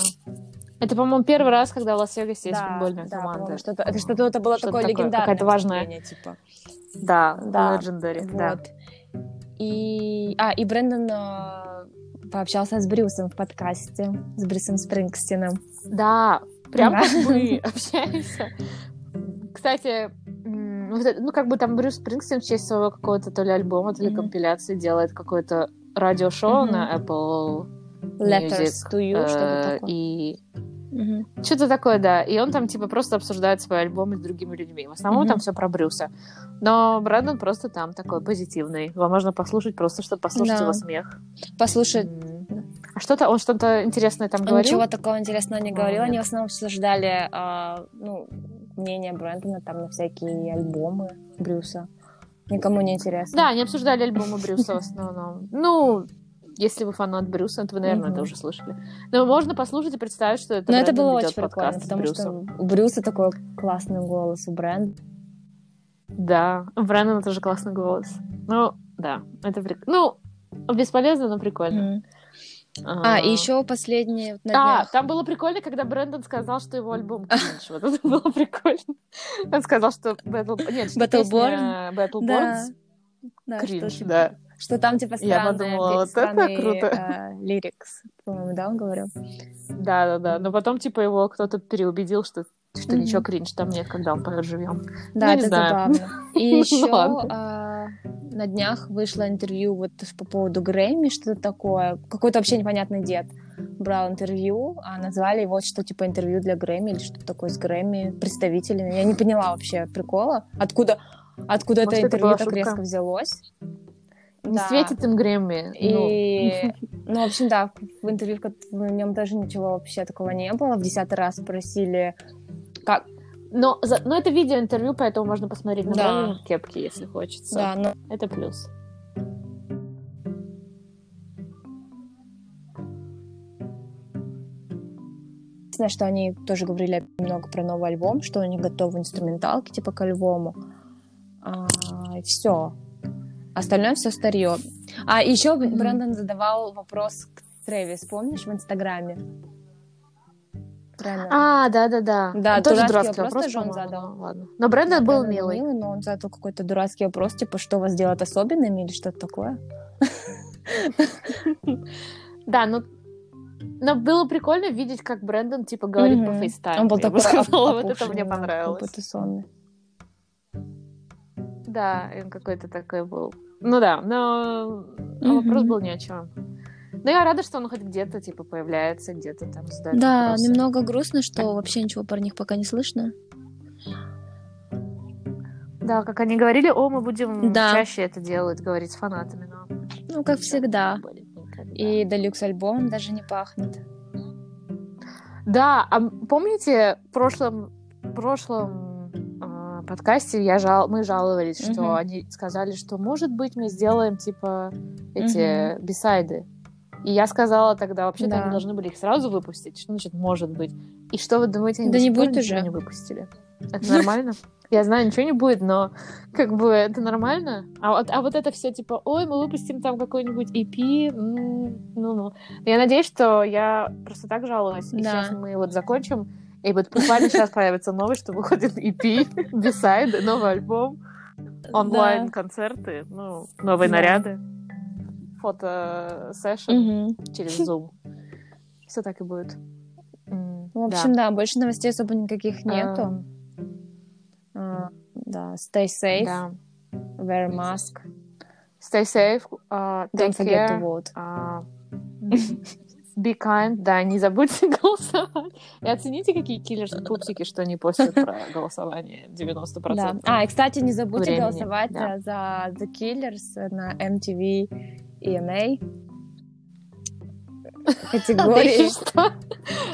Это, по-моему, первый раз, когда в Лас-Вегасе есть да, футбольная да, команда. Что-то, это что-то это было что такое, такое легендарное. Какая-то важная. Типа. Да, да. Legendary, вот. да. И, а, и Брэндон э, пообщался с Брюсом в подкасте, с Брюсом Спрингстином. Да, прям да. как мы общаемся. Кстати, ну, как бы там Брюс Спрингстин в честь своего какого-то то ли альбома, то ли mm-hmm. компиляции делает какое-то радиошоу mm-hmm. на Apple Letters Music, to you, э, что-то такое. И mm-hmm. что-то такое, да. И он там типа просто обсуждает свои альбомы с другими людьми. В основном mm-hmm. там все про Брюса. Но Брэндон просто там такой позитивный. Его можно послушать просто, чтобы послушать да. его смех. Послушать. Mm-hmm. А что-то он что-то интересное там он говорил? Ничего такого интересного не говорил. Они в основном обсуждали, а, ну, мнение Брэндона там на всякие альбомы Брюса. Никому не интересно. Да, они обсуждали альбомы Брюса в основном. Ну, если вы фанат Брюса, то вы, наверное, это уже слышали. Но можно послушать и представить, что это Но это было очень прикольно, потому что у Брюса такой классный голос, у Брэнд. Да, у Брэндона тоже классный голос. Ну, да, это прик... Ну, бесполезно, но прикольно. А, и еще последние вот А, там было прикольно, когда Брэндон сказал, что его альбом кринж. Вот это было прикольно. Он сказал, что Battle... Нет, что Battleborn? Да. Да, кринж, что, да. что там типа Я странные, подумала, вот это странные, круто. э, лирикс, по-моему, да, он говорил? Да, да, да. Но потом, типа, его кто-то переубедил, что, что Мгм. ничего кринж там нет, когда он поет живьем. Да, Ну, это знаю. забавно. И Ну, еще. На днях вышло интервью вот по поводу Грэмми, что-то такое. Какой-то вообще непонятный дед брал интервью, а назвали его что типа интервью для Грэмми или что-то такое с Грэмми представителями. Я не поняла вообще прикола, откуда, откуда Может, это это интервью была так шутка? резко взялось. Не Да. светит им Грэмми. Ну, И, ну, в общем, да, в интервью в нем даже ничего вообще такого не было. В десятый раз спросили, как... Но, за- но это видеоинтервью, поэтому можно посмотреть на Да. Кепке, если хочется. Да, ну, Это плюс. Единственное, что они тоже говорили немного про новый альбом, что они готовы инструменталки типа к альбому. А, все. Остальное все старье. А еще Мгм. Брэндон задавал вопрос к Трэвис, помнишь, в Инстаграме? Правильно. А, да, да, да. Да, тоже дурацкий вопрос вопрос, тоже он по-моему, задал. но ладно. Но Брэндон Да, был Брэндон милый. но он задал какой-то дурацкий вопрос, типа, что вас делает особенными или что-то такое. Да, ну но было прикольно видеть, как Брэндон, типа, говорит по фейстайму. Он был такой сказала, вот это мне понравилось. какой-то сонный. Да, он какой-то такой был. Ну да, но а вопрос был ни о чем. Но я рада, что он хоть где-то, типа, появляется, где-то там задает Да, вопросы. немного грустно, что вообще ничего про них пока не слышно. Да, как они говорили, о, мы будем Да. чаще это делать, говорить с фанатами, но... Ну, как всегда. И делюкс-альбом даже не пахнет. Да, а помните, в прошлом, прошлом а, подкасте я жал, мы жаловались, что Мгм. они сказали, что, может быть, мы сделаем, типа, эти бисайды. И я сказала тогда, вообще-то Да. они должны были их сразу выпустить. Что значит «может быть»? И что вы думаете, они Да не будет уже. не выпустили? Это нормально? Я знаю, ничего не будет, но как бы это нормально. А вот, а вот это все типа, ой, мы выпустим там какой-нибудь EP, ну-ну. Я надеюсь, что я просто так жалуюсь. И Да. сейчас мы вот закончим, и вот буквально сейчас появится новость, что выходит EP, бисайды, новый альбом, онлайн-концерты, ну, новые наряды, фото-сессион Мгм. через Zoom. Все так и будет. В общем, да. больше новостей особо никаких да. нету. А, да, stay safe, Да. wear mask, Stay safe, uh, don't take forget care, to vote. uh, be kind, да, не забудьте голосовать. И оцените, какие киллерс-пупсики, что они постят про голосование 90%. Да. А, и, кстати, не забудьте времени, голосовать да. э, за The Killers на MTV EMA. Да Категории, и что?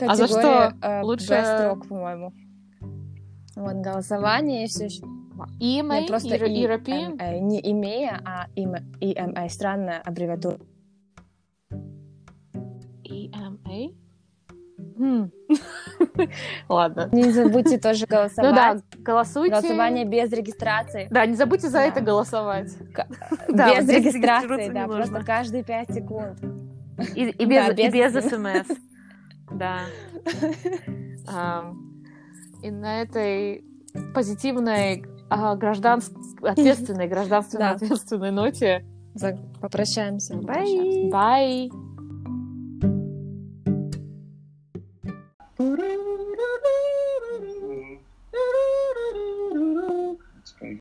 А за категория что? э, Лучше- Best по-моему. Вот, голосование и все еще. EMA? Не, просто European? э, не EMEA, а EMA. Странная аббревиатура. EMA? Ладно. Не забудьте тоже Ну голосовать. да, голосуйте. Голосование без регистрации. Да, не забудьте за Да. это голосовать. К- Да, без регистрации, да, просто каждые 5 секунд. И, и Да, без, и без без смс. Да. И на этой позитивной, а, гражданс... ответственной, гражданственно Да. ответственной ноте. Попрощаемся. Bye. Bye. Ooh.